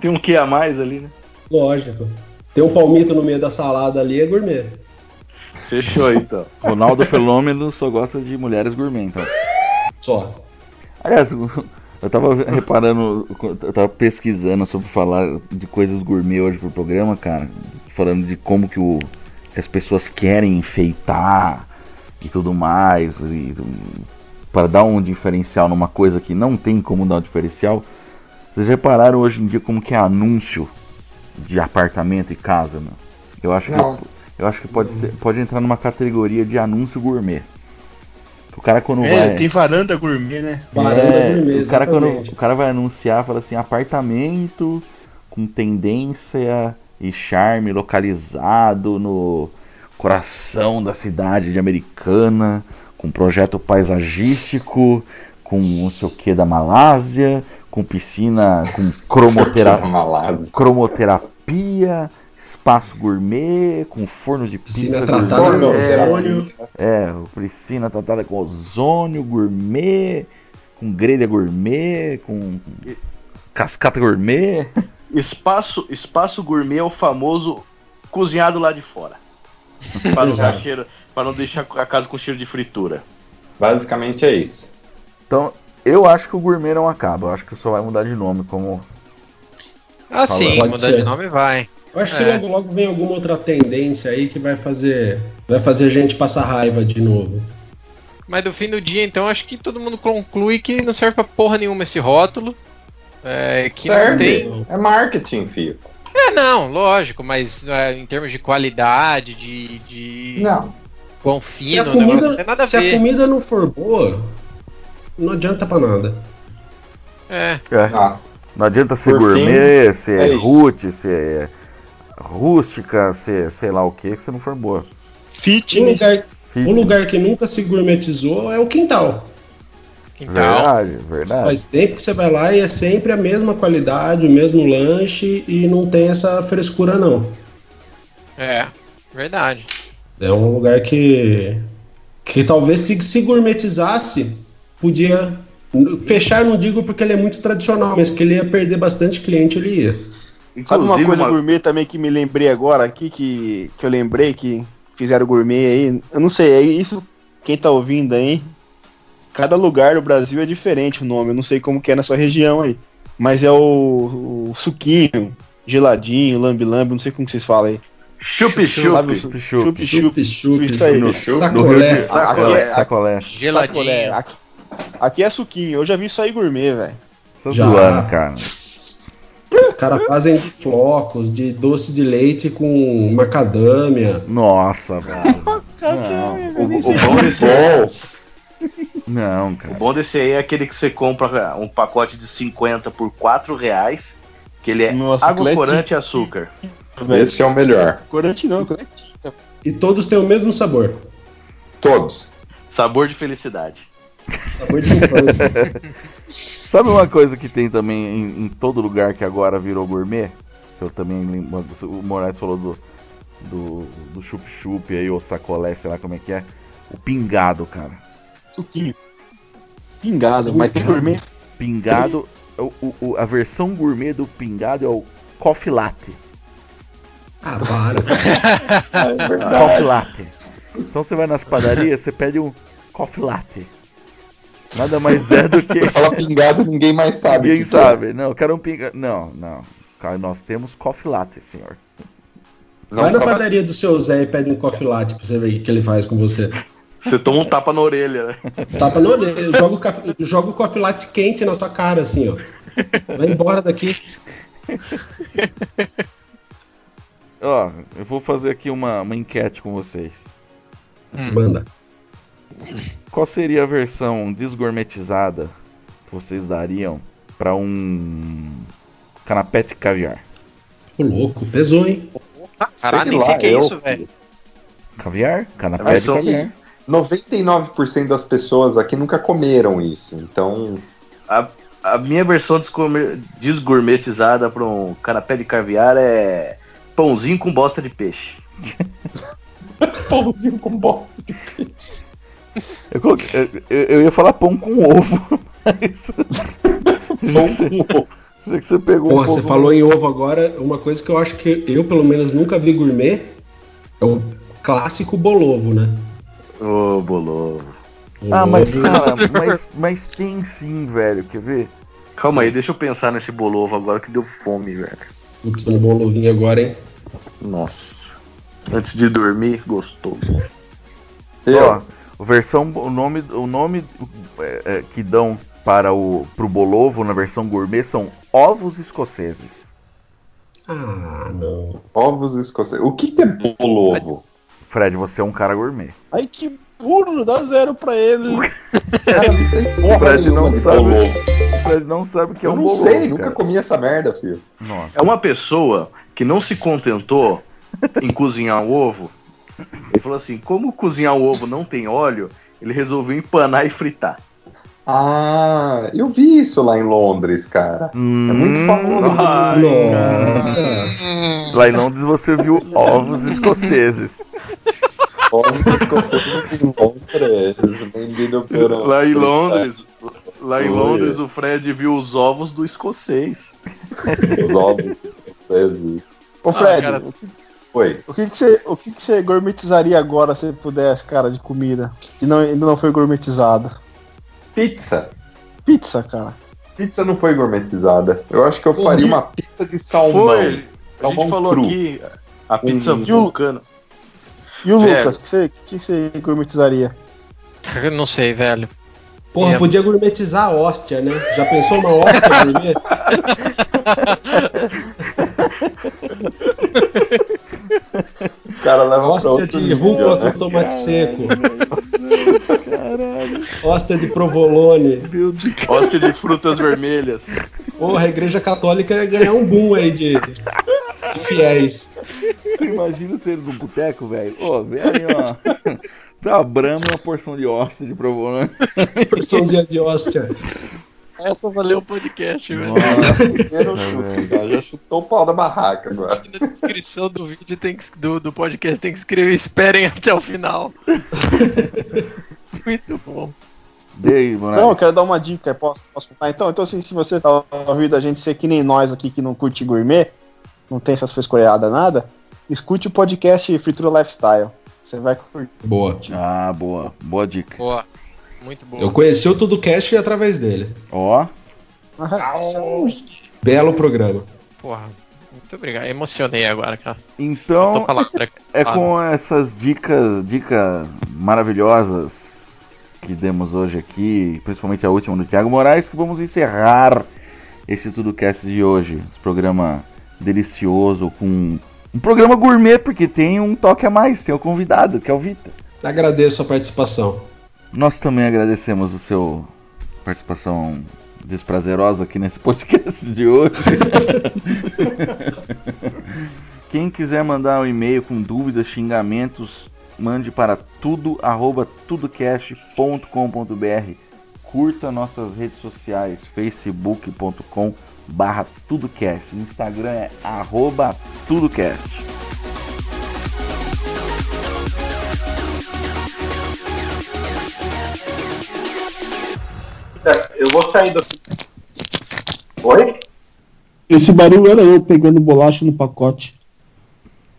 Speaker 1: tem um que a mais ali, né?
Speaker 3: Lógico. Tem um palmito no meio da salada ali, é gourmet.
Speaker 1: Fechou então.
Speaker 2: Ronaldo Fenômeno só gosta de mulheres gourmet, então.
Speaker 3: Só.
Speaker 2: Aliás, eu tava reparando, eu tava pesquisando sobre falar de coisas gourmet hoje pro programa, cara. Falando de como que, o, que as pessoas querem enfeitar e tudo mais. E, para dar um diferencial numa coisa que não tem como dar um diferencial. Vocês repararam hoje em dia como que é anúncio de apartamento e casa, meu? Eu acho
Speaker 9: Não.
Speaker 2: que eu acho que pode ser, pode entrar numa categoria de anúncio gourmet. O cara quando
Speaker 8: É,
Speaker 2: vai
Speaker 8: tem varanda gourmet, né?
Speaker 3: Varanda
Speaker 2: é,
Speaker 3: gourmet,
Speaker 2: o cara quando o cara vai anunciar, fala assim, apartamento com tendência e charme localizado no coração da cidade de Americana, com projeto paisagístico, com não sei o que da Malásia, com piscina, com cromotera cromoterapia, espaço gourmet, com forno de
Speaker 3: Piscina
Speaker 2: pizza
Speaker 3: tratada
Speaker 2: gourmet.
Speaker 3: com ozônio.
Speaker 2: É, piscina tratada com ozônio, gourmet, com grelha gourmet, com cascata gourmet.
Speaker 1: Espaço, espaço gourmet é o famoso cozinhado lá de fora. Para não, dar
Speaker 3: Exato.
Speaker 1: cheiro, para não deixar a casa com cheiro de fritura.
Speaker 9: Basicamente é isso.
Speaker 2: Então, eu acho que o gourmet não acaba, eu acho que só vai mudar de nome, como
Speaker 7: Ah, sim,
Speaker 3: Pode
Speaker 7: mudar
Speaker 3: ser.
Speaker 7: de nome vai.
Speaker 3: Eu acho que
Speaker 7: É.
Speaker 3: logo, logo vem alguma outra tendência aí que vai fazer. Vai fazer a gente passar raiva de novo.
Speaker 7: Mas no fim do dia, então, acho que todo mundo conclui que não serve pra porra nenhuma esse rótulo. É, que não tem.
Speaker 9: É marketing, filho.
Speaker 7: É, não, lógico, mas é, em termos de qualidade, de, de
Speaker 9: Não.
Speaker 7: quão
Speaker 3: Se a,
Speaker 7: fino, negócio não
Speaker 3: comida,
Speaker 7: tem nada a
Speaker 3: se a
Speaker 7: ver.
Speaker 3: comida não for boa, não adianta pra nada.
Speaker 7: É,
Speaker 9: Ah,
Speaker 2: não adianta ser
Speaker 9: Por
Speaker 2: gourmet, ser
Speaker 9: é
Speaker 2: root, ser rústica, ser sei lá o que, se não for boa.
Speaker 3: Um
Speaker 8: Fitness.
Speaker 3: lugar, um
Speaker 2: Fitness.
Speaker 3: lugar que nunca se gourmetizou é o quintal.
Speaker 7: Quintal.
Speaker 2: Verdade, verdade.
Speaker 3: Faz tempo que você vai lá e é sempre a mesma qualidade, o mesmo lanche e não tem essa frescura não.
Speaker 7: É, verdade.
Speaker 3: É um lugar que que talvez se, se gourmetizasse podia fechar não digo porque ele é muito tradicional, mas que ele ia perder bastante cliente ele ia.
Speaker 8: Sabe uma
Speaker 1: Inclusive,
Speaker 8: coisa
Speaker 1: uma-
Speaker 8: gourmet também que me lembrei agora aqui, que, que eu lembrei que fizeram gourmet aí? Eu não sei, é isso, quem tá ouvindo aí, cada lugar do Brasil é diferente o nome, eu não sei como que é na sua região aí. Mas é o, o suquinho, geladinho, lambi-lambi, não sei como que vocês falam aí.
Speaker 1: Chup-chup.
Speaker 2: Chup-chup.
Speaker 8: chup, chup,
Speaker 3: Chup-chup,
Speaker 8: isso aí.
Speaker 3: Sacolé.
Speaker 8: Sacolé.
Speaker 2: Sacolé.
Speaker 7: Geladinho.
Speaker 8: Aqui, aqui é suquinho, eu já vi isso aí gourmet, velho.
Speaker 2: Tô
Speaker 3: Já.
Speaker 2: zoando, cara.
Speaker 3: Os caras fazem de flocos, de doce de leite com macadâmia.
Speaker 2: Nossa, velho. Não,
Speaker 1: O, o bom
Speaker 2: não,
Speaker 1: o
Speaker 2: cara.
Speaker 1: bom desse aí é aquele que você compra um pacote de 50 por 4 reais, que ele é
Speaker 8: Nossa,
Speaker 1: água,
Speaker 8: é
Speaker 1: corante e açúcar.
Speaker 9: Esse é o melhor.
Speaker 8: Corante não, corante.
Speaker 3: E todos têm o mesmo sabor.
Speaker 9: Todos.
Speaker 1: Sabor de felicidade.
Speaker 3: Sabor de infância.
Speaker 2: Sabe uma coisa que tem também em, em todo lugar que agora virou gourmet? Que eu também lembro. O Moraes falou do. Do, do chup-chup aí, ou sacolé, sei lá como é que é. O pingado, cara.
Speaker 8: Suquinho. Pingado, mas tem gourmet.
Speaker 2: Pingado. o- o- o- a versão gourmet do pingado é o coffee latte.
Speaker 3: Ah, para.
Speaker 2: Coffee latte. Então você vai nas padarias, você pede um coffee latte. Nada mais é do que.
Speaker 9: Fala pingado, ninguém mais sabe.
Speaker 2: Ninguém
Speaker 9: é.
Speaker 2: sabe. Não, eu quero um pinga. Não, não. Nós temos coffee latte, senhor.
Speaker 9: Não,
Speaker 3: Vai na padaria do seu Zé e pede um coffee latte pra você ver o que ele faz com você.
Speaker 1: Você toma um tapa na orelha, né?
Speaker 3: Tapa no olho, joga o, coffee latte quente na sua cara, assim, ó. Vai embora daqui.
Speaker 2: Ó, eu vou fazer aqui uma, uma enquete com vocês.
Speaker 3: Manda.
Speaker 2: Qual seria a versão desgourmetizada que vocês dariam pra um canapé de caviar?
Speaker 3: Ô, louco, pesou, hein?
Speaker 7: Caralho, nem sei o que é
Speaker 9: eu,
Speaker 7: isso, velho.
Speaker 2: Caviar? Canapé de caviar.
Speaker 9: 99% das pessoas aqui nunca comeram isso. Então,
Speaker 1: A, a minha versão desgourme- desgourmetizada para um canapé de caviar é pãozinho com bosta de peixe.
Speaker 9: pãozinho com bosta.
Speaker 2: Eu, coloquei- eu- eu- eu ia falar pão com ovo. Mas...
Speaker 9: Pão com ovo.
Speaker 2: Já que você pegou
Speaker 3: Pô,
Speaker 2: um
Speaker 3: você falou em ovo agora, uma coisa que eu acho que eu, pelo menos, nunca vi gourmet é o clássico bolovo, né?
Speaker 1: Ô, bolovo.
Speaker 3: O
Speaker 2: Ah, mas
Speaker 3: ovo-
Speaker 2: cara, mas, mas tem sim, velho. Quer ver?
Speaker 1: Calma aí, deixa eu pensar nesse bolovo agora que deu fome, velho.
Speaker 3: Putz, no bolovinho agora, hein?
Speaker 1: Nossa. Antes de dormir, gostoso.
Speaker 2: Ó, o versão, o nome, o nome é, é, que dão para o pro bolovo na versão gourmet são ovos escoceses.
Speaker 3: Ah, não.
Speaker 9: Ovos escoceses. O que, que é bolovo?
Speaker 2: Fred, você é um cara gourmet.
Speaker 8: Ai, que burro, dá zero pra ele.
Speaker 9: Cara, não sei porra
Speaker 2: Fred
Speaker 9: nenhuma
Speaker 2: não sabe. Fred não sabe o que é
Speaker 9: Eu
Speaker 2: um
Speaker 9: não
Speaker 2: bolovo.
Speaker 9: sei, nunca comi essa merda, filho.
Speaker 2: Nossa.
Speaker 1: É uma pessoa que não se contentou em cozinhar o ovo. Ele falou assim: como cozinhar o ovo não tem óleo, ele resolveu empanar e fritar.
Speaker 9: Ah, eu vi isso lá em Londres, cara. É muito
Speaker 2: Hum,
Speaker 9: famoso.
Speaker 3: Nossa.
Speaker 2: Lá em Londres você viu ovos escoceses.
Speaker 9: Em Londres, vendido por...
Speaker 1: Lá em Londres, lá em. Londres o Fred viu os ovos do escocês.
Speaker 9: Os ovos escoceses.
Speaker 8: Ô, Fred,
Speaker 7: cara.
Speaker 8: o, que,
Speaker 9: Oi.
Speaker 8: o que que você, o que que você gourmetizaria agora se pudesse, cara, de comida? Que não, ainda não foi gourmetizada.
Speaker 9: Pizza.
Speaker 8: Pizza, cara.
Speaker 9: Pizza não foi gourmetizada. Eu acho que eu faria uma pizza de salmão.
Speaker 1: Foi, a gente
Speaker 9: Salmão
Speaker 1: falou
Speaker 9: cru.
Speaker 1: aqui a pizza
Speaker 9: Um-
Speaker 1: vulcana.
Speaker 8: E o
Speaker 1: Velho.
Speaker 8: Lucas, o que você, que você gourmetizaria?
Speaker 7: Eu não sei, velho.
Speaker 3: Porra,
Speaker 7: É.
Speaker 3: podia gourmetizar a hóstia, né? Já pensou uma hóstia gourmet?
Speaker 9: Os caras levam pra
Speaker 3: Hóstia
Speaker 9: outro
Speaker 3: de rúcula
Speaker 9: né?
Speaker 3: com tomate seco.
Speaker 2: Caralho,
Speaker 3: Hóstia de provolone.
Speaker 2: meu Deus.
Speaker 1: Hóstia de frutas vermelhas.
Speaker 3: Porra, a igreja católica ia ganhar um boom aí de, de fiéis.
Speaker 2: Você imagina indo num boteco, velho? Ô, vem aí, ó. Pra Brahma uma porção de ossos de provolone.
Speaker 3: Porçãozinha de hóstia.
Speaker 7: Essa valeu o podcast, velho.
Speaker 9: Cara. Já chutou o pau da barraca agora.
Speaker 7: Na descrição do vídeo tem que, do, do podcast tem que escrever esperem até o final. Muito bom.
Speaker 2: Moraes.
Speaker 8: Não, eu quero dar uma dica, posso, posso contar? Então, então assim, se você tá ouvindo a gente ser que nem nós aqui que não curte gourmet, não tem essas frescureadas nada, escute o podcast Fritura Lifestyle. Você vai curtir.
Speaker 3: Boa.
Speaker 2: Ah, boa. Boa dica.
Speaker 7: Boa. Muito boa.
Speaker 3: Eu conheci o Tudo Cash através dele.
Speaker 2: Ó,
Speaker 3: Belo programa.
Speaker 7: Porra. Muito obrigado. Emocionei agora, cara.
Speaker 2: então é com essas dicas, dicas maravilhosas que demos hoje aqui, principalmente a última do Thiago Moraes, que vamos encerrar esse Tudo Cast de hoje. Esse programa delicioso com um programa gourmet, porque tem um toque a mais, tem o convidado, que é o Vitor.
Speaker 3: Agradeço a participação.
Speaker 2: Nós também agradecemos o seu participação desprazerosa aqui nesse podcast de hoje. Quem quiser mandar um e-mail com dúvidas, xingamentos, mande para tudo@tudocast.com.br. Curta nossas redes sociais, facebook.com barra tudocast. Instagram é arroba tudocast.
Speaker 1: Eu vou sair do. Oi?
Speaker 10: Esse barulho era eu pegando bolacha no pacote.